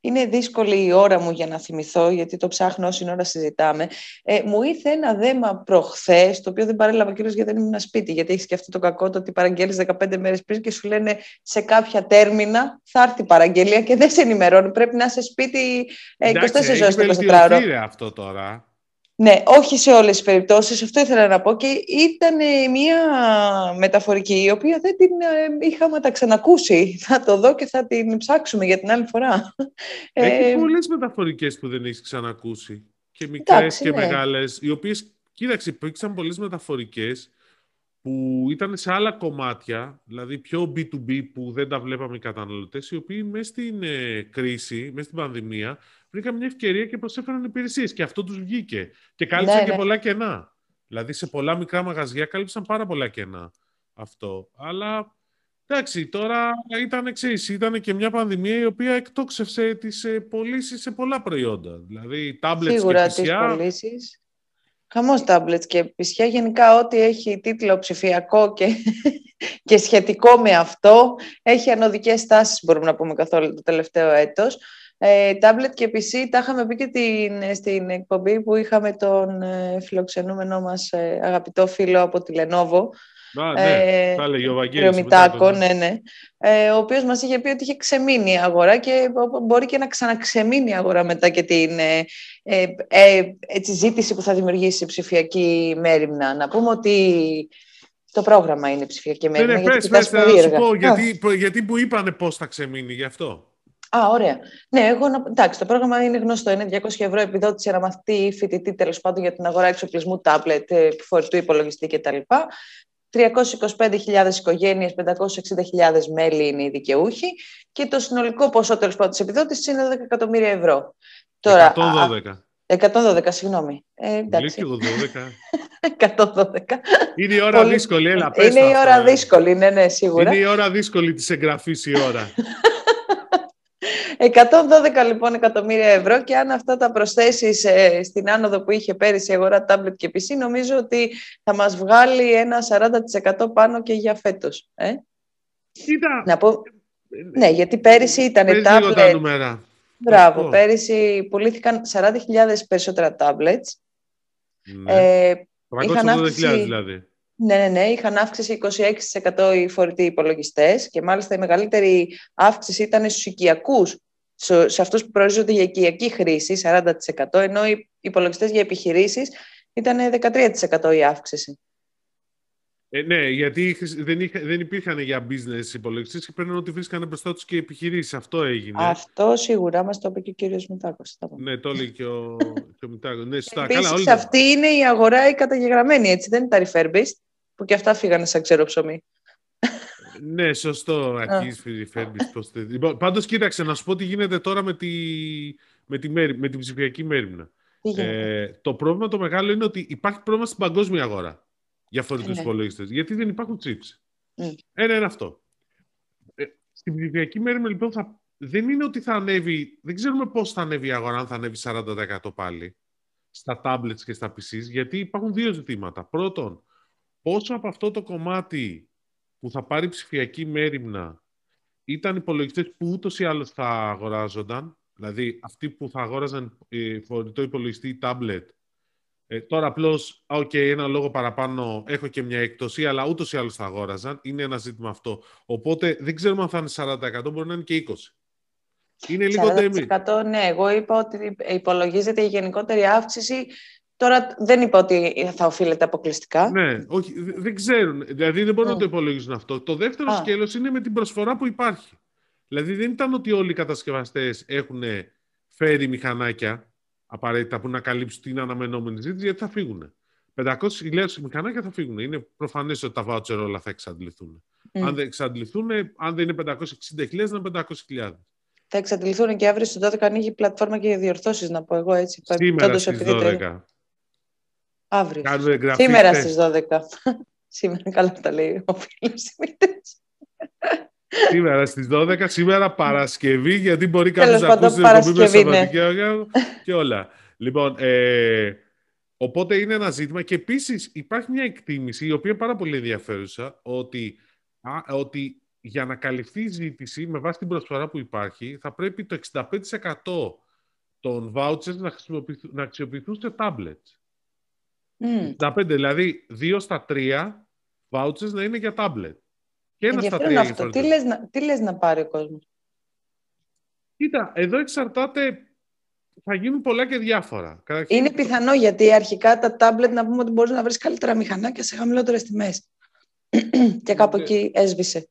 [SPEAKER 1] είναι δύσκολη η ώρα μου για να θυμηθώ, γιατί το ψάχνω όση ώρα συζητάμε. Ε, μου ήρθε ένα δέμα προχθές, το οποίο δεν παρέλαβα κυρίως γιατί δεν ήμουν σπίτι, γιατί έχεις και αυτό το κακό το ότι παραγγέλεις 15 μέρες πριν και σου λένε σε κάποια τέρμινα θα έρθει η παραγγελία και δεν σε ενημερώνουν. Πρέπει να είσαι σπίτι ε, 24
[SPEAKER 2] Εντάξει,
[SPEAKER 1] ώρες
[SPEAKER 2] έχει
[SPEAKER 1] το 24ωρο.
[SPEAKER 2] βελτιωθεί ρε, αυτό τώρα.
[SPEAKER 1] Ναι, όχι σε όλες τις περιπτώσεις, αυτό ήθελα να πω και ήταν ε, μια μεταφορική η οποία δεν την ε, είχαμε τα ξανακούσει. Θα το δω και θα την ψάξουμε για την άλλη φορά.
[SPEAKER 2] Έχει
[SPEAKER 1] Ε,
[SPEAKER 2] πολλές μεταφορικές που δεν έχει ξανακούσει. Και μικρές
[SPEAKER 1] Εντάξει,
[SPEAKER 2] και
[SPEAKER 1] ναι.
[SPEAKER 2] μεγάλες. Οι οποίες, κοίταξε, υπήρξαν πολλές μεταφορικές που ήταν σε άλλα κομμάτια, δηλαδή πιο B2B που δεν τα βλέπαμε οι καταναλωτές, οι οποίοι μέσα στην ε, κρίση, μέσα στην πανδημία, βρήκαν μια ευκαιρία και προσέφεραν υπηρεσίες και αυτό τους βγήκε. Και κάλυψαν
[SPEAKER 1] Ναι,
[SPEAKER 2] και
[SPEAKER 1] ναι.
[SPEAKER 2] πολλά κενά. Δηλαδή σε πολλά μικρά μαγαζιά κάλυψαν πάρα πολλά κενά αυτό. Αλλά εντάξει, τώρα ήταν εξής, ήταν και μια πανδημία η οποία εκτόξευσε τις ε, πωλήσεις σε πολλά προϊόντα. Δηλαδή tablets
[SPEAKER 1] σίγουρα
[SPEAKER 2] και
[SPEAKER 1] τις
[SPEAKER 2] PCA,
[SPEAKER 1] πωλήσεις. Χαμός tablets και πισιά γενικά ό,τι έχει τίτλο ψηφιακό και, και σχετικό με αυτό έχει ανωδικές τάσεις μπορούμε να πούμε καθόλου το τελευταίο έτος. Ε, tablet και PC τα είχαμε πει και την, στην εκπομπή που είχαμε τον ε, φιλοξενούμενό μας ε, αγαπητό φίλο από τη Lenovo
[SPEAKER 2] Α, ναι, ε, θα έλεγε ο Βαγγέλης.
[SPEAKER 1] ναι, ναι. Ε, ο οποίος μας είχε πει ότι είχε ξεμείνει η αγορά και μπορεί και να ξαναξεμείνει η αγορά μετά και την ε, ε, ε έτσι, ζήτηση που θα δημιουργήσει η ψηφιακή μέρημνα. Να πούμε ότι το πρόγραμμα είναι ψηφιακή μέρημνα.
[SPEAKER 2] Ναι, ναι, πες, πες, θα σου πω, γιατί, γιατί που είπανε πώς θα ξεμείνει, γι' αυτό.
[SPEAKER 1] Α, ωραία. Ναι, εγώ, εντάξει, το πρόγραμμα είναι γνωστό. Είναι 200 ευρώ επιδότηση για μαθητή ή φοιτητή, τέλος πάντων, για την αγορά εξοπλισμού, τάμπλετ, φορητού υπολογιστή κτλ. 325.000 οικογένειες, 560.000 μέλη είναι οι δικαιούχοι και το συνολικό ποσό τέλος πάντων της επιδότησης είναι 12 εκατομμύρια ευρώ.
[SPEAKER 2] Τώρα, 112.
[SPEAKER 1] 112, συγγνώμη. Ε,
[SPEAKER 2] εντάξει.
[SPEAKER 1] 112.
[SPEAKER 2] Είναι η ώρα Πολύ... δύσκολη, έλα,
[SPEAKER 1] πες Είναι η ώρα δύσκολη, ναι, ναι, σίγουρα.
[SPEAKER 2] Είναι η ώρα δύσκολη της εγγραφής η ώρα.
[SPEAKER 1] 112 λοιπόν εκατομμύρια ευρώ και αν αυτά τα προσθέσεις ε, στην άνοδο που είχε πέρυσι η αγορά tablet και PC νομίζω ότι θα μας βγάλει ένα 40% πάνω και για φέτος. Ε;
[SPEAKER 2] Κοίτα.
[SPEAKER 1] Να πω... Ναι, γιατί πέρυσι ήταν tablet.
[SPEAKER 2] Τα νούμερα.
[SPEAKER 1] Μπράβο, oh. πέρυσι πουλήθηκαν 40.000 περισσότερα tablets.
[SPEAKER 2] Ναι. Ε, 380.000 δηλαδή.
[SPEAKER 1] Ναι, ναι, ναι. Είχαν αύξηση 26% οι φορητοί υπολογιστές και μάλιστα η μεγαλύτερη αύξηση ήταν στους οικιακούς, σε αυτούς που προορίζονται για οικιακή χρήση, 40%, ενώ οι υπολογιστές για επιχειρήσεις ήταν 13% η αύξηση.
[SPEAKER 2] Ε, ναι, γιατί δεν, είχα, δεν υπήρχαν για business υπολογιστές και πρέπει ότι βρίσκανε μπροστά τους και επιχειρήσεις. Αυτό έγινε.
[SPEAKER 1] Αυτό σίγουρα μας το είπε και ο κύριος Μητάκος.
[SPEAKER 2] Ναι, το έλεγε και ο, ο Μητάκος. Ναι,
[SPEAKER 1] Επίσης, αυτή είναι η αγορά η καταγεγραμμένη, έτσι. Δεν είναι τα refurbished που και αυτά φύγανε σαν ξερό ψωμί.
[SPEAKER 2] Ναι, σωστό. Αρχίζεις λοιπόν, πάντως, κοίταξε, να σου πω τι γίνεται τώρα με, τη, με, τη, με την ψηφιακή μέρημνα. Ε, το πρόβλημα το μεγάλο είναι ότι υπάρχει πρόβλημα στην παγκόσμια αγορά για φορητού ναι. υπολογιστές. Γιατί δεν υπάρχουν chips. Mm. Ένα είναι αυτό. Ε, στην ψηφιακή μέρημνα, λοιπόν, θα, δεν είναι ότι θα ανέβει. Δεν ξέρουμε πώς θα ανέβει η αγορά, αν θα ανέβει 40% πάλι στα tablets και στα PCs, γιατί υπάρχουν δύο ζητήματα. Πρώτον, πόσο από αυτό το κομμάτι που θα πάρει ψηφιακή μέρημνα ήταν υπολογιστές που ούτως ή άλλως θα αγοράζονταν, δηλαδή αυτοί που θα αγόραζαν ε, φορητό υπολογιστή ή tablet. Ε, τώρα απλώς, OK, ένα λόγο παραπάνω, έχω και μια εκτοσή, αλλά ούτως ή άλλως θα αγόραζαν. Είναι ένα ζήτημα αυτό. Οπότε δεν ξέρουμε αν θα είναι 40%, μπορεί να είναι και 20%. Είναι λίγο
[SPEAKER 1] 40%, ναι, εγώ είπα ότι υπολογίζεται η γενικότερη αύξηση Τώρα δεν είπα ότι θα οφείλεται αποκλειστικά.
[SPEAKER 2] Ναι, όχι, δεν ξέρουν. Δηλαδή δεν μπορούν να το ναι. υπολογίσουν αυτό. Το δεύτερο Α. σκέλος είναι με την προσφορά που υπάρχει. Δηλαδή δεν ήταν ότι όλοι οι κατασκευαστές έχουν φέρει μηχανάκια απαραίτητα που να καλύψουν την αναμενόμενη ζήτηση, γιατί θα φύγουν. 500.000 μηχανάκια θα φύγουν. Είναι προφανές ότι τα voucher όλα θα εξαντληθούν. Αν δεν εξαντληθούν, αν δεν είναι 560.000, είναι 500.000.
[SPEAKER 1] Θα εξαντληθούν και αύριο στι 12 ανοίγει πλατφόρμα και διορθώσεις, να πω εγώ έτσι.
[SPEAKER 2] Σήμερα στις 12.
[SPEAKER 1] Αύριο. Σήμερα στις 12. σήμερα καλά τα λέει ο φίλος
[SPEAKER 2] Σήμερα στις 12, σήμερα Παρασκευή, γιατί μπορεί κάποιος να ακούσει την εκπομπή με Σαββατική και όλα. Λοιπόν, ε, οπότε είναι ένα ζήτημα και επίσης υπάρχει μια εκτίμηση η οποία είναι πάρα πολύ ενδιαφέρουσα ότι, α, ότι για να καλυφθεί η ζήτηση με βάση την προσφορά που υπάρχει θα πρέπει το 65% των vouchers να, να αξιοποιηθούν σε tablets. Mm. 65, δηλαδή 2 στα 3 vouchers να είναι για tablet.
[SPEAKER 1] Και ένα στα 3 αυτό. Τι λες, να, τι λες να πάρει ο κόσμος;
[SPEAKER 2] Κοίτα, εδώ εξαρτάται θα γίνουν πολλά και διάφορα.
[SPEAKER 1] Είναι πιθανό γιατί αρχικά τα tablet να πούμε ότι μπορείς να βρεις καλύτερα μηχανάκια σε χαμηλότερες τιμές. και κάπου ναι. εκεί έσβησε.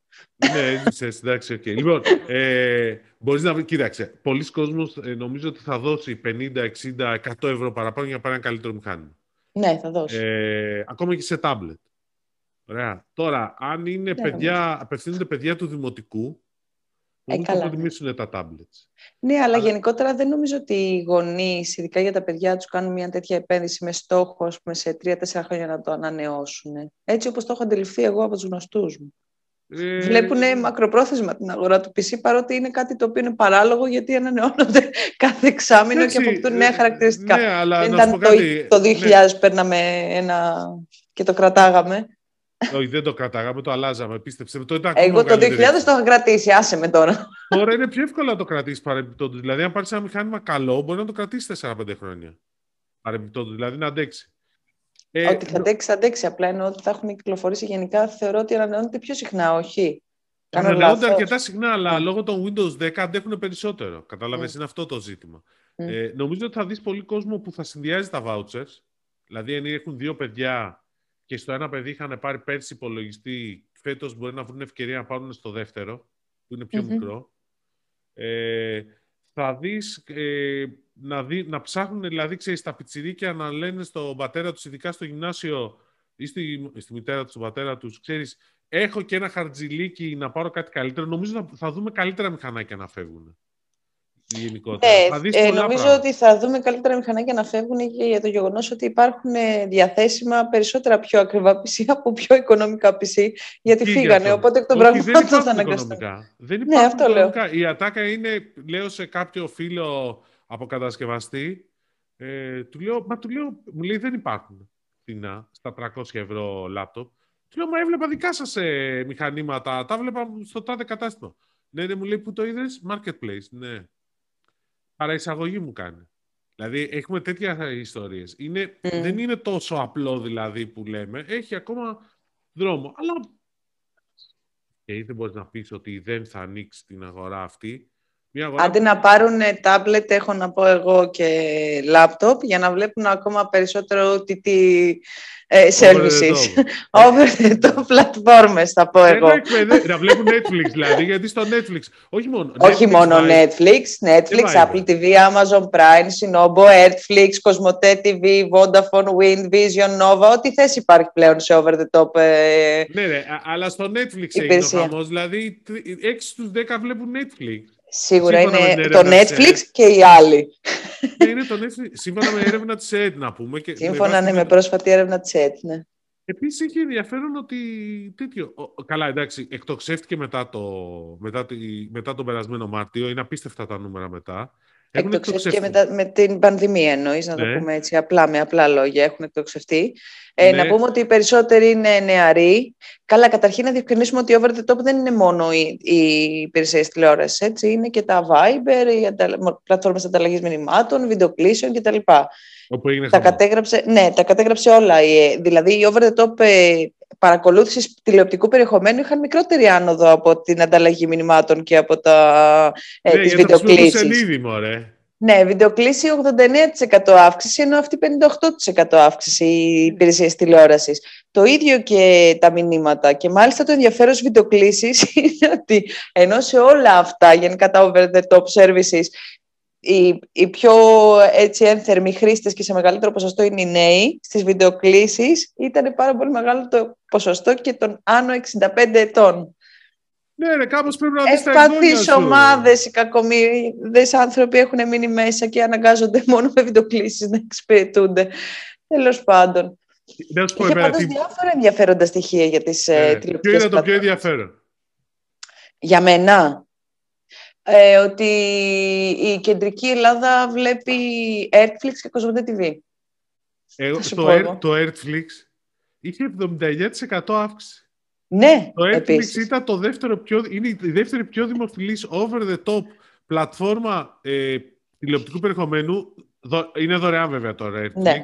[SPEAKER 2] ναι, έσβησε, εντάξει, OK. Okay. Λοιπόν, ε, μπορείς να βρει, κοίταξε, πολλοί κόσμος ε, νομίζω ότι θα δώσει 50, 60, 100 ευρώ παραπάνω για να πάρει ένα καλύτερο μηχάνημα.
[SPEAKER 1] Ναι, θα δώσει.
[SPEAKER 2] Ε, ακόμα και σε τάμπλετ. Ωραία. Τώρα, αν είναι ναι, παιδιά, απευθύνονται παιδιά του δημοτικού, ε, θα προτιμήσουν τα tablets.
[SPEAKER 1] Ναι, αλλά, γενικότερα δεν νομίζω ότι οι γονείς, ειδικά για τα παιδιά τους, κάνουν μια τέτοια επένδυση με στόχο πούμε, σε τρία-τέσσερα χρόνια να το ανανεώσουν. Έτσι όπως το έχω αντιληφθεί εγώ από τους γνωστούς μου. Ε... Βλέπουν μακροπρόθεσμα την αγορά του PC παρότι είναι κάτι το οποίο είναι παράλογο γιατί ανανεώνονται κάθε εξάμεινο και αποκτούν νέα χαρακτηριστικά.
[SPEAKER 2] Ναι, αλλά
[SPEAKER 1] Δεν
[SPEAKER 2] να σου
[SPEAKER 1] ήταν
[SPEAKER 2] πω κάτι.
[SPEAKER 1] το, το 2000
[SPEAKER 2] Ναι.
[SPEAKER 1] παίρναμε ένα και το κρατάγαμε.
[SPEAKER 2] Όχι, δεν το κρατάγαμε, το αλλάζαμε. Πίστεψε. Το ήταν
[SPEAKER 1] Εγώ
[SPEAKER 2] ακόμα
[SPEAKER 1] το 2000
[SPEAKER 2] μεγαλύτερη.
[SPEAKER 1] το είχα κρατήσει, άσε με τώρα.
[SPEAKER 2] Τώρα είναι πιο εύκολο να το κρατήσεις παρεμπιπτόντως. Δηλαδή, αν πάρεις ένα μηχάνημα καλό, μπορεί να το κρατήσεις 4-5 χρόνια. Παρεμπιπτόντως, δηλαδή να αντέξει. Ε,
[SPEAKER 1] ότι θα αντέξει, θα αντέξει. Απλά εννοώ ότι θα έχουν κυκλοφορήσει γενικά. Θεωρώ ότι ανανεώνεται πιο συχνά, όχι. Κάνω
[SPEAKER 2] Ανανεώνται
[SPEAKER 1] λάθος.
[SPEAKER 2] αρκετά συχνά, αλλά
[SPEAKER 1] Ναι.
[SPEAKER 2] λόγω των Windows 10 αντέχουν περισσότερο. Κατάλαβες,
[SPEAKER 1] Mm.
[SPEAKER 2] είναι αυτό το ζήτημα.
[SPEAKER 1] Mm.
[SPEAKER 2] Ε, νομίζω ότι θα δεις πολύ κόσμο που θα συνδυάζει τα vouchers. Δηλαδή, αν έχουν δύο παιδιά και στο ένα παιδί είχαν πάρει πέρσι υπολογιστή, φέτος μπορεί να βρουν ευκαιρία να πάρουν στο δεύτερο, που είναι πιο
[SPEAKER 1] Μμμ.
[SPEAKER 2] μικρό. Ε, θα δεις ε, να, δει, να ψάχνουν, δηλαδή, ξέρεις, τα πιτσιρίκια να λένε στον πατέρα τους, ειδικά στο γυμνάσιο ή στη, στη μητέρα τους, στον πατέρα τους, ξέρεις, έχω και ένα χαρτζιλίκι να πάρω κάτι καλύτερο. Νομίζω θα, θα δούμε καλύτερα μηχανάκια να φεύγουν. Γενικότερα. θα δεις
[SPEAKER 1] Ναι, ε,
[SPEAKER 2] πολλά
[SPEAKER 1] νομίζω
[SPEAKER 2] πράγματα.
[SPEAKER 1] ότι θα δούμε καλύτερα μηχανάκια να φεύγουν και για το γεγονός ότι υπάρχουν ε, διαθέσιμα περισσότερα πιο ακριβά PC από πιο οικονομικά PC, γιατί
[SPEAKER 2] Τι γι'
[SPEAKER 1] φύγανε.
[SPEAKER 2] αυτό.
[SPEAKER 1] Οπότε εκ των
[SPEAKER 2] Όχι, δεν
[SPEAKER 1] πραγμάτων θα
[SPEAKER 2] υπάρχουν
[SPEAKER 1] αναγκαστούν.
[SPEAKER 2] οικονομικά. Δεν υπάρχουν
[SPEAKER 1] αυτό λέω.
[SPEAKER 2] οικονομικά. Η ατάκα είναι, λέω σε κάποιο φίλο από κατασκευαστή, ε, του λέω, μα του λέω, μου λέει δεν υπάρχουν φθηνά στα 300 ευρώ λάπτοπ. Του λέω, μα έβλεπα δικά σας ε, μηχανήματα, τα έβλεπα στο τάδε κατάστημα. Ναι, ναι, μου λέει, πού το είδες, marketplace, ναι. Παραεισαγωγή μου κάνει. Δηλαδή, έχουμε τέτοια ιστορίες. Είναι,
[SPEAKER 1] Μμ.
[SPEAKER 2] Δεν είναι τόσο απλό, δηλαδή, που λέμε. Έχει ακόμα δρόμο. Αλλά και δεν μπορείς να πεις ότι δεν θα ανοίξει την αγορά αυτή. Μια αγορά
[SPEAKER 1] Άντε
[SPEAKER 2] που-
[SPEAKER 1] να πάρουν τάμπλετ, έχω να πω εγώ και λάπτοπ, για να βλέπουν ακόμα περισσότερο OTT ε, services. Over the top platforms, θα πω
[SPEAKER 2] Δεν
[SPEAKER 1] εγώ.
[SPEAKER 2] τα εκπαιδε- να βλέπουν Netflix δηλαδή, γιατί στο Netflix. Όχι μόνο.
[SPEAKER 1] Όχι
[SPEAKER 2] Netflix
[SPEAKER 1] μόνο
[SPEAKER 2] βάζει-
[SPEAKER 1] Netflix, Netflix,
[SPEAKER 2] Viber.
[SPEAKER 1] Apple TV, Amazon Prime, Sinobo, Netflix, Cosmote TV, Vodafone, Wind, Vision, Nova, ό,τι θες υπάρχει πλέον σε over the top. ε,
[SPEAKER 2] Ναι, ναι, α- αλλά στο Netflix έγινε ο
[SPEAKER 1] Υπηρεσία.
[SPEAKER 2] χαμός. Δηλαδή, 6 στους 10 βλέπουν Netflix.
[SPEAKER 1] Σίγουρα
[SPEAKER 2] Σύμφωνα με
[SPEAKER 1] είναι
[SPEAKER 2] την
[SPEAKER 1] το
[SPEAKER 2] έρευνα της
[SPEAKER 1] Netflix
[SPEAKER 2] ΕΡΤ.
[SPEAKER 1] και οι άλλοι.
[SPEAKER 2] ναι, είναι το Netflix. Σύμφωνα με έρευνα της ΕΕΔ, να πούμε. Και
[SPEAKER 1] Σύμφωνα
[SPEAKER 2] βάση
[SPEAKER 1] ναι,
[SPEAKER 2] την-
[SPEAKER 1] με πρόσφατη έρευνα της ΕΤ. Ναι.
[SPEAKER 2] Επίσης έχει ενδιαφέρον ότι τέτοιο. ο- Καλά, εντάξει, εκτοξεύτηκε μετά, το, μετά, τη, μετά τον περασμένο Μάρτιο. Είναι απίστευτα τα νούμερα μετά. Έχουν
[SPEAKER 1] Εκτοξεύτηκε
[SPEAKER 2] εκτοξευθεί.
[SPEAKER 1] μετά, με την πανδημία εννοείς, να το
[SPEAKER 2] Ναι.
[SPEAKER 1] πούμε έτσι απλά, με απλά λόγια, έχουν εκτοξευτεί. Ε,
[SPEAKER 2] Ναι.
[SPEAKER 1] Να πούμε ότι οι περισσότεροι είναι νεαροί. Καλά, καταρχήν να διευκρινίσουμε ότι over the top δεν είναι μόνο οι, οι υπηρεσίες τηλεόρασης. Έτσι, είναι και τα Viber, οι αντα... πλατφόρμες ανταλλαγής μηνυμάτων, βιντεοκλήσεων κτλ.
[SPEAKER 2] Όπου έγινε
[SPEAKER 1] Τα
[SPEAKER 2] χαμός.
[SPEAKER 1] κατέγραψε, ναι, τα κατέγραψε όλα. Η- Δηλαδή, οι over the top ε, παρακολούθησης τηλεοπτικού περιεχομένου είχαν μικρότερη άνοδο από την ανταλλαγή μηνυμάτων και από τα, ε,
[SPEAKER 2] Ναι,
[SPEAKER 1] τις
[SPEAKER 2] για το
[SPEAKER 1] βιντεοκλήσεις.
[SPEAKER 2] σελίδι, μωρέ.
[SPEAKER 1] Ναι, βιντεοκλήση 89% αύξηση, ενώ αυτή 58% αύξηση οι υπηρεσίες τηλεόρασης. Το ίδιο και τα μηνύματα. Και μάλιστα το ενδιαφέρον στις βιντεοκλήσεις είναι ότι ενώ σε όλα αυτά, γενικά τα over the top services, οι, οι πιο έτσι, ένθερμοι χρήστες και σε μεγαλύτερο ποσοστό είναι οι νέοι, στις βιντεοκλήσεις ήταν πάρα πολύ μεγάλο το ποσοστό και των άνω 65 ετών.
[SPEAKER 2] Ναι, ρε, κάπως πρέπει να δεις τα εγγόνια
[SPEAKER 1] Ευπαθείς
[SPEAKER 2] σου.
[SPEAKER 1] ομάδες, οι κακομοίριδες άνθρωποι έχουν μείνει μέσα και αναγκάζονται μόνο με βιντεοκλήσεις να εξυπηρετούνται. Τέλος πάντων.
[SPEAKER 2] Να σου πω
[SPEAKER 1] Είχε
[SPEAKER 2] εμένα
[SPEAKER 1] πάντως
[SPEAKER 2] τι-
[SPEAKER 1] διάφορα ενδιαφέροντα στοιχεία για τις
[SPEAKER 2] ε,
[SPEAKER 1] ε,
[SPEAKER 2] Ποιο
[SPEAKER 1] τηλεοπτικές
[SPEAKER 2] είναι το πιο
[SPEAKER 1] πλατφόρμες.
[SPEAKER 2] ενδιαφέρον;
[SPEAKER 1] Για μένα, ε, ότι η κεντρική Ελλάδα βλέπει Netflix και Cosmote TV.
[SPEAKER 2] Εγώ,
[SPEAKER 1] Θα σου
[SPEAKER 2] το,
[SPEAKER 1] πω
[SPEAKER 2] Air,
[SPEAKER 1] εγώ.
[SPEAKER 2] το Airflix είχε 79% αύξηση.
[SPEAKER 1] Ναι,
[SPEAKER 2] Το Airflix
[SPEAKER 1] επίσης.
[SPEAKER 2] ήταν το δεύτερο πιο, είναι η δεύτερη πιο δημοφιλής over the top πλατφόρμα ε, τηλεοπτικού περιεχομένου. Δο- είναι δωρεάν βέβαια το Airflix.
[SPEAKER 1] Ναι.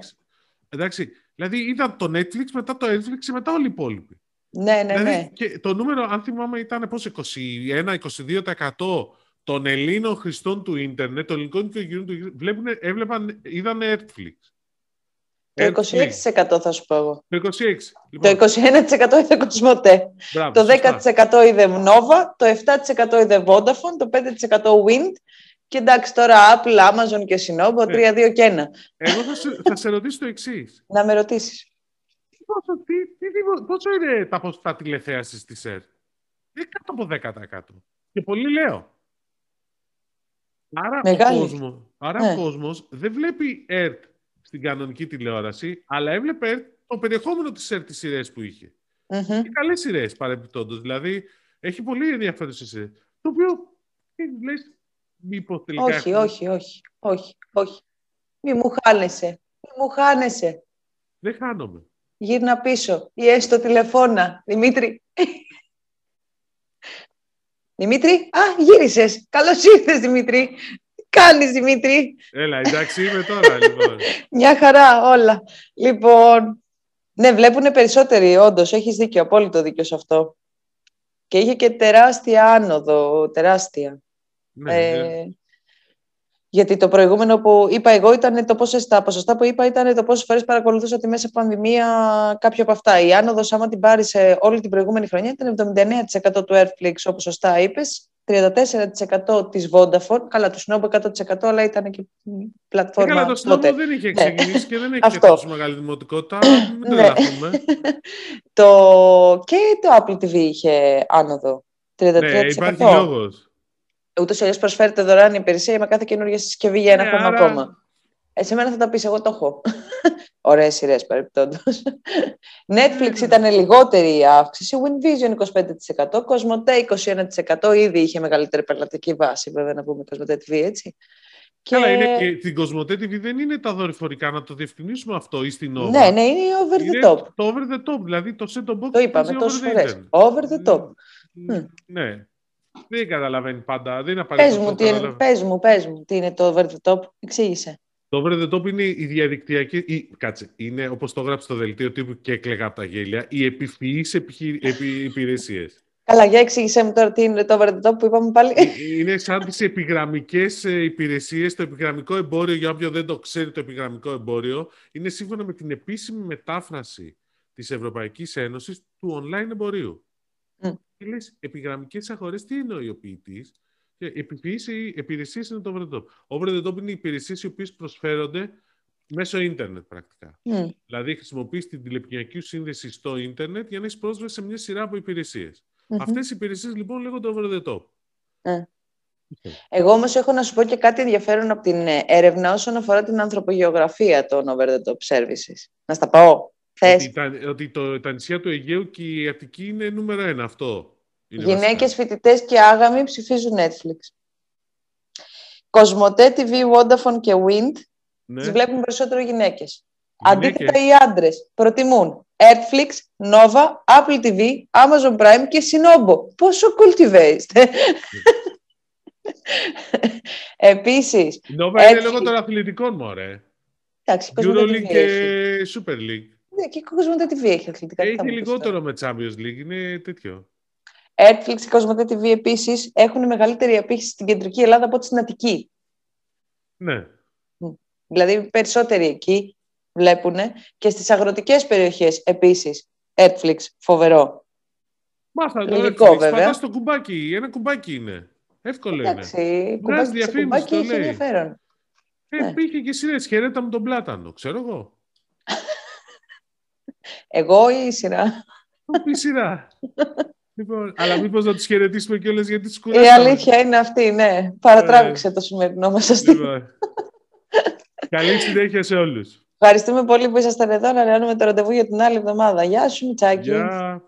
[SPEAKER 2] Εντάξει, δηλαδή ήταν το Netflix, μετά το Airflix και μετά όλοι οι υπόλοιποι.
[SPEAKER 1] Ναι, ναι,
[SPEAKER 2] δηλαδή,
[SPEAKER 1] ναι.
[SPEAKER 2] και το νούμερο, αν θυμάμαι, ήταν πώς 21-22% των Ελλήνων χρηστών του ίντερνετ, των ελληνικών οικογενειών του ίντερνετ, βλέπουν, έβλεπαν, είδαν Netflix.
[SPEAKER 1] Το
[SPEAKER 2] Netflix.
[SPEAKER 1] 26% θα σου πω εγώ.
[SPEAKER 2] Το 26.
[SPEAKER 1] Το
[SPEAKER 2] Λοιπόν,
[SPEAKER 1] 21% είδε Cosmote.
[SPEAKER 2] μπράβο,
[SPEAKER 1] Το
[SPEAKER 2] σωστά.
[SPEAKER 1] 10% είδε Nova, το 7% είδε Vodafone, το 5% Wind και εντάξει τώρα Apple, Amazon και Sinobo,
[SPEAKER 2] Ναι.
[SPEAKER 1] 3, 2 και 1.
[SPEAKER 2] Εγώ θα σε, θα σε ρωτήσω το εξής.
[SPEAKER 1] Να με ρωτήσεις.
[SPEAKER 2] Πόσο, τι, τι, τι- πόσο είναι τα ποσοστά τηλεθέασης της ΕΡΤ, Είναι κάτω από 10%. Και πολύ λέω. Άρα
[SPEAKER 1] Μεγάλη.
[SPEAKER 2] ο, κόσμος, άρα
[SPEAKER 1] Ναι.
[SPEAKER 2] ο κόσμος δεν βλέπει ΕΡΤ στην κανονική τηλεόραση, αλλά έβλεπε ΕΡΤ το περιεχόμενο της ΕΡΤ τις σειρές που είχε.
[SPEAKER 1] Μμμ.
[SPEAKER 2] Και καλές σειρές παρεμπιπτόντως. Δηλαδή, έχει πολύ ενδιαφέρον σειρές. Το οποίο λες, μήπως τελικά.
[SPEAKER 1] Όχι,
[SPEAKER 2] έχουμε-
[SPEAKER 1] όχι, όχι, όχι, όχι. Μη μου χάνεσαι. Μη μου χάνεσαι.
[SPEAKER 2] Δεν χάνομαι.
[SPEAKER 1] Γύρνα πίσω. Ή έστω τηλεφώνα. Δημήτρη. Δημήτρη. Α, γύρισες. Καλώς ήρθες, Δημήτρη. Τι κάνεις, Δημήτρη.
[SPEAKER 2] Έλα, εντάξει, είμαι τώρα, λοιπόν.
[SPEAKER 1] Μια χαρά όλα. Λοιπόν, ναι, βλέπουν περισσότεροι, όντως. Έχεις δίκιο, απόλυτο δίκιο σε αυτό. Και είχε και τεράστια άνοδο, τεράστια.
[SPEAKER 2] ναι, ναι.
[SPEAKER 1] Ε, γιατί το προηγούμενο που είπα εγώ ήταν το πόσες, τα ποσοστά που είπα ήταν το πόσες φορές παρακολουθούσα τη μέσα πανδημία κάποιο από αυτά. Η άνοδος, άμα την πάρεις σε όλη την προηγούμενη χρονιά, ήταν 79% του Airflix, όπως σωστά είπες, 34% της Vodafone, καλά του Snobo 100% αλλά ήταν και
[SPEAKER 2] Ε,
[SPEAKER 1] πλατφόρμα
[SPEAKER 2] καλά, το
[SPEAKER 1] τότε.
[SPEAKER 2] Snobo δεν είχε ξεκινήσει και δεν έχει και
[SPEAKER 1] Αυτό.
[SPEAKER 2] τόσο μεγάλη δημοτικότητα. Μην
[SPEAKER 1] Ναι.
[SPEAKER 2] τρελαθούμε.
[SPEAKER 1] το... Και το Apple TV είχε άνοδο. 33%.
[SPEAKER 2] ναι, υπάρχει λόγος.
[SPEAKER 1] Ούτως ή άλλω προσφέρεται δωρεάν η υπηρεσία με κάθε καινούργια συσκευή για ένα
[SPEAKER 2] Ναι,
[SPEAKER 1] χρόνο
[SPEAKER 2] άρα-
[SPEAKER 1] ακόμα. Ε, σε μένα θα τα πεις, εγώ το έχω. Ωραίες σειρές παρεπτόντω. Netflix
[SPEAKER 2] Ναι.
[SPEAKER 1] ήταν λιγότερη η αύξηση, WinVision 25%, Cosmote 21%, ήδη είχε μεγαλύτερη πελατική βάση, βέβαια να πούμε Cosmote TV, έτσι.
[SPEAKER 2] Καλά, είναι και την Cosmote TV δεν είναι τα δορυφορικά, να το διευκρινίσουμε αυτό ή στην Nova;
[SPEAKER 1] Ναι, ναι, είναι over the
[SPEAKER 2] Είναι
[SPEAKER 1] top.
[SPEAKER 2] Το over the top, δηλαδή το set box
[SPEAKER 1] Το είπαμε
[SPEAKER 2] παίζει
[SPEAKER 1] τόσες
[SPEAKER 2] over the
[SPEAKER 1] φορές.
[SPEAKER 2] internet.
[SPEAKER 1] Over the top.
[SPEAKER 2] Ναι. Ναι. Δεν καταλαβαίνει πάντα. Δεν είναι
[SPEAKER 1] Πες
[SPEAKER 2] απαραίτητο
[SPEAKER 1] μου,
[SPEAKER 2] να
[SPEAKER 1] τι είναι,
[SPEAKER 2] καταλαβαίνει.
[SPEAKER 1] πες μου, πες μου, τι είναι το over the top, εξήγησε.
[SPEAKER 2] Το over the top είναι η διαδικτυακή. Ή, κάτσε, είναι όπως το γράψει στο δελτίο τύπου και έκλαιγα από τα γέλια. Οι επιφυείς υπηρεσίες.
[SPEAKER 1] Καλά, για εξήγησέ μου τώρα τι είναι το over the top που είπαμε πάλι.
[SPEAKER 2] είναι σαν τις επιγραμμικές υπηρεσίες. Το επιγραμμικό εμπόριο, για όποιον δεν το ξέρει, το επιγραμμικό εμπόριο είναι σύμφωνα με την επίσημη μετάφραση της Ευρωπαϊκής Ένωσης του online εμπορίου.
[SPEAKER 1] Μμ.
[SPEAKER 2] Και λε, επιγραμμικές αγορές, τι εννοεί ο ποιητής; Επιφυείς υπηρεσίες είναι το over the top. Over the top είναι οι υπηρεσίες οι οποίες προσφέρονται μέσω ίντερνετ πρακτικά.
[SPEAKER 1] Μμ.
[SPEAKER 2] Δηλαδή, χρησιμοποιείς την τηλεπικοινωνική σου σύνδεση στο ίντερνετ για να έχεις πρόσβαση σε μια σειρά από υπηρεσίες.
[SPEAKER 1] Μμμ.
[SPEAKER 2] Αυτές οι υπηρεσίες λοιπόν λέγονται over the top.
[SPEAKER 1] Ε. Εγώ όμως έχω να σου πω και κάτι ενδιαφέρον από την ε, έρευνα όσον αφορά την ανθρωπογεωγραφία των over the top services. Να στα πάω. Θες.
[SPEAKER 2] Ότι, τα, ότι το, τα νησιά του Αιγαίου και η Αττική είναι νούμερο ένα. Αυτό. Είναι
[SPEAKER 1] Γυναίκες,
[SPEAKER 2] βασικά.
[SPEAKER 1] φοιτητές και άγαμοι ψηφίζουν Netflix. Cosmote TV, Vodafone και Wind
[SPEAKER 2] Ναι.
[SPEAKER 1] τις βλέπουν περισσότερο γυναίκες.
[SPEAKER 2] Γυναίκες.
[SPEAKER 1] Αντίθετα, οι άντρες προτιμούν Netflix, Nova, Apple TV, Amazon Prime και Sinobo. Πόσο cultivated. Επίσης,
[SPEAKER 2] Η Nova είναι
[SPEAKER 1] έτσι.
[SPEAKER 2] λόγω των αθλητικών μου, ωραία.
[SPEAKER 1] εντάξει, Cosmote TV
[SPEAKER 2] Euroleague
[SPEAKER 1] έχει.
[SPEAKER 2] και Super League.
[SPEAKER 1] Ναι, και Cosmote TV έχει αθλητικά. τι θα
[SPEAKER 2] Έχει
[SPEAKER 1] μου πεις
[SPEAKER 2] λιγότερο με Champions League, είναι τέτοιο.
[SPEAKER 1] Netflix και Cosmote TV επίσης έχουν μεγαλύτερη απήχηση στην κεντρική Ελλάδα από ό,τι στην Αττική.
[SPEAKER 2] Ναι.
[SPEAKER 1] Δηλαδή περισσότεροι εκεί βλέπουν και στις αγροτικές περιοχές επίσης Netflix φοβερό.
[SPEAKER 2] Μάθα το
[SPEAKER 1] Λογικό,
[SPEAKER 2] Netflix.
[SPEAKER 1] βέβαια.
[SPEAKER 2] Πατάς το κουμπάκι. Ένα κουμπάκι είναι. Εύκολο είναι.
[SPEAKER 1] Εντάξει,
[SPEAKER 2] Βγάζει
[SPEAKER 1] κουμπάκι σε
[SPEAKER 2] διαφήμιση,
[SPEAKER 1] κουμπάκι
[SPEAKER 2] το
[SPEAKER 1] έχει
[SPEAKER 2] λέει.
[SPEAKER 1] ενδιαφέρον.
[SPEAKER 2] Ε,
[SPEAKER 1] Ναι.
[SPEAKER 2] Πήγε και σειρές. Χαιρέτα μου τον πλάτανο. Ξέρω εγώ.
[SPEAKER 1] Εγώ ή η σειρά;
[SPEAKER 2] Το πει σειρά. λοιπόν, αλλά μήπως να τους χαιρετήσουμε κιόλας γιατί τους
[SPEAKER 1] Η
[SPEAKER 2] κουράσαμε.
[SPEAKER 1] αλήθεια είναι αυτή, ναι. Παρατράβηξε το σημερινό μας αστείο.
[SPEAKER 2] Λοιπόν. Καλή συνέχεια σε όλους.
[SPEAKER 1] Ευχαριστούμε πολύ που ήσασταν εδώ να ανανεώνουμε το ραντεβού για την άλλη εβδομάδα. Γεια σου, Μιτσάκη.
[SPEAKER 2] Γεια.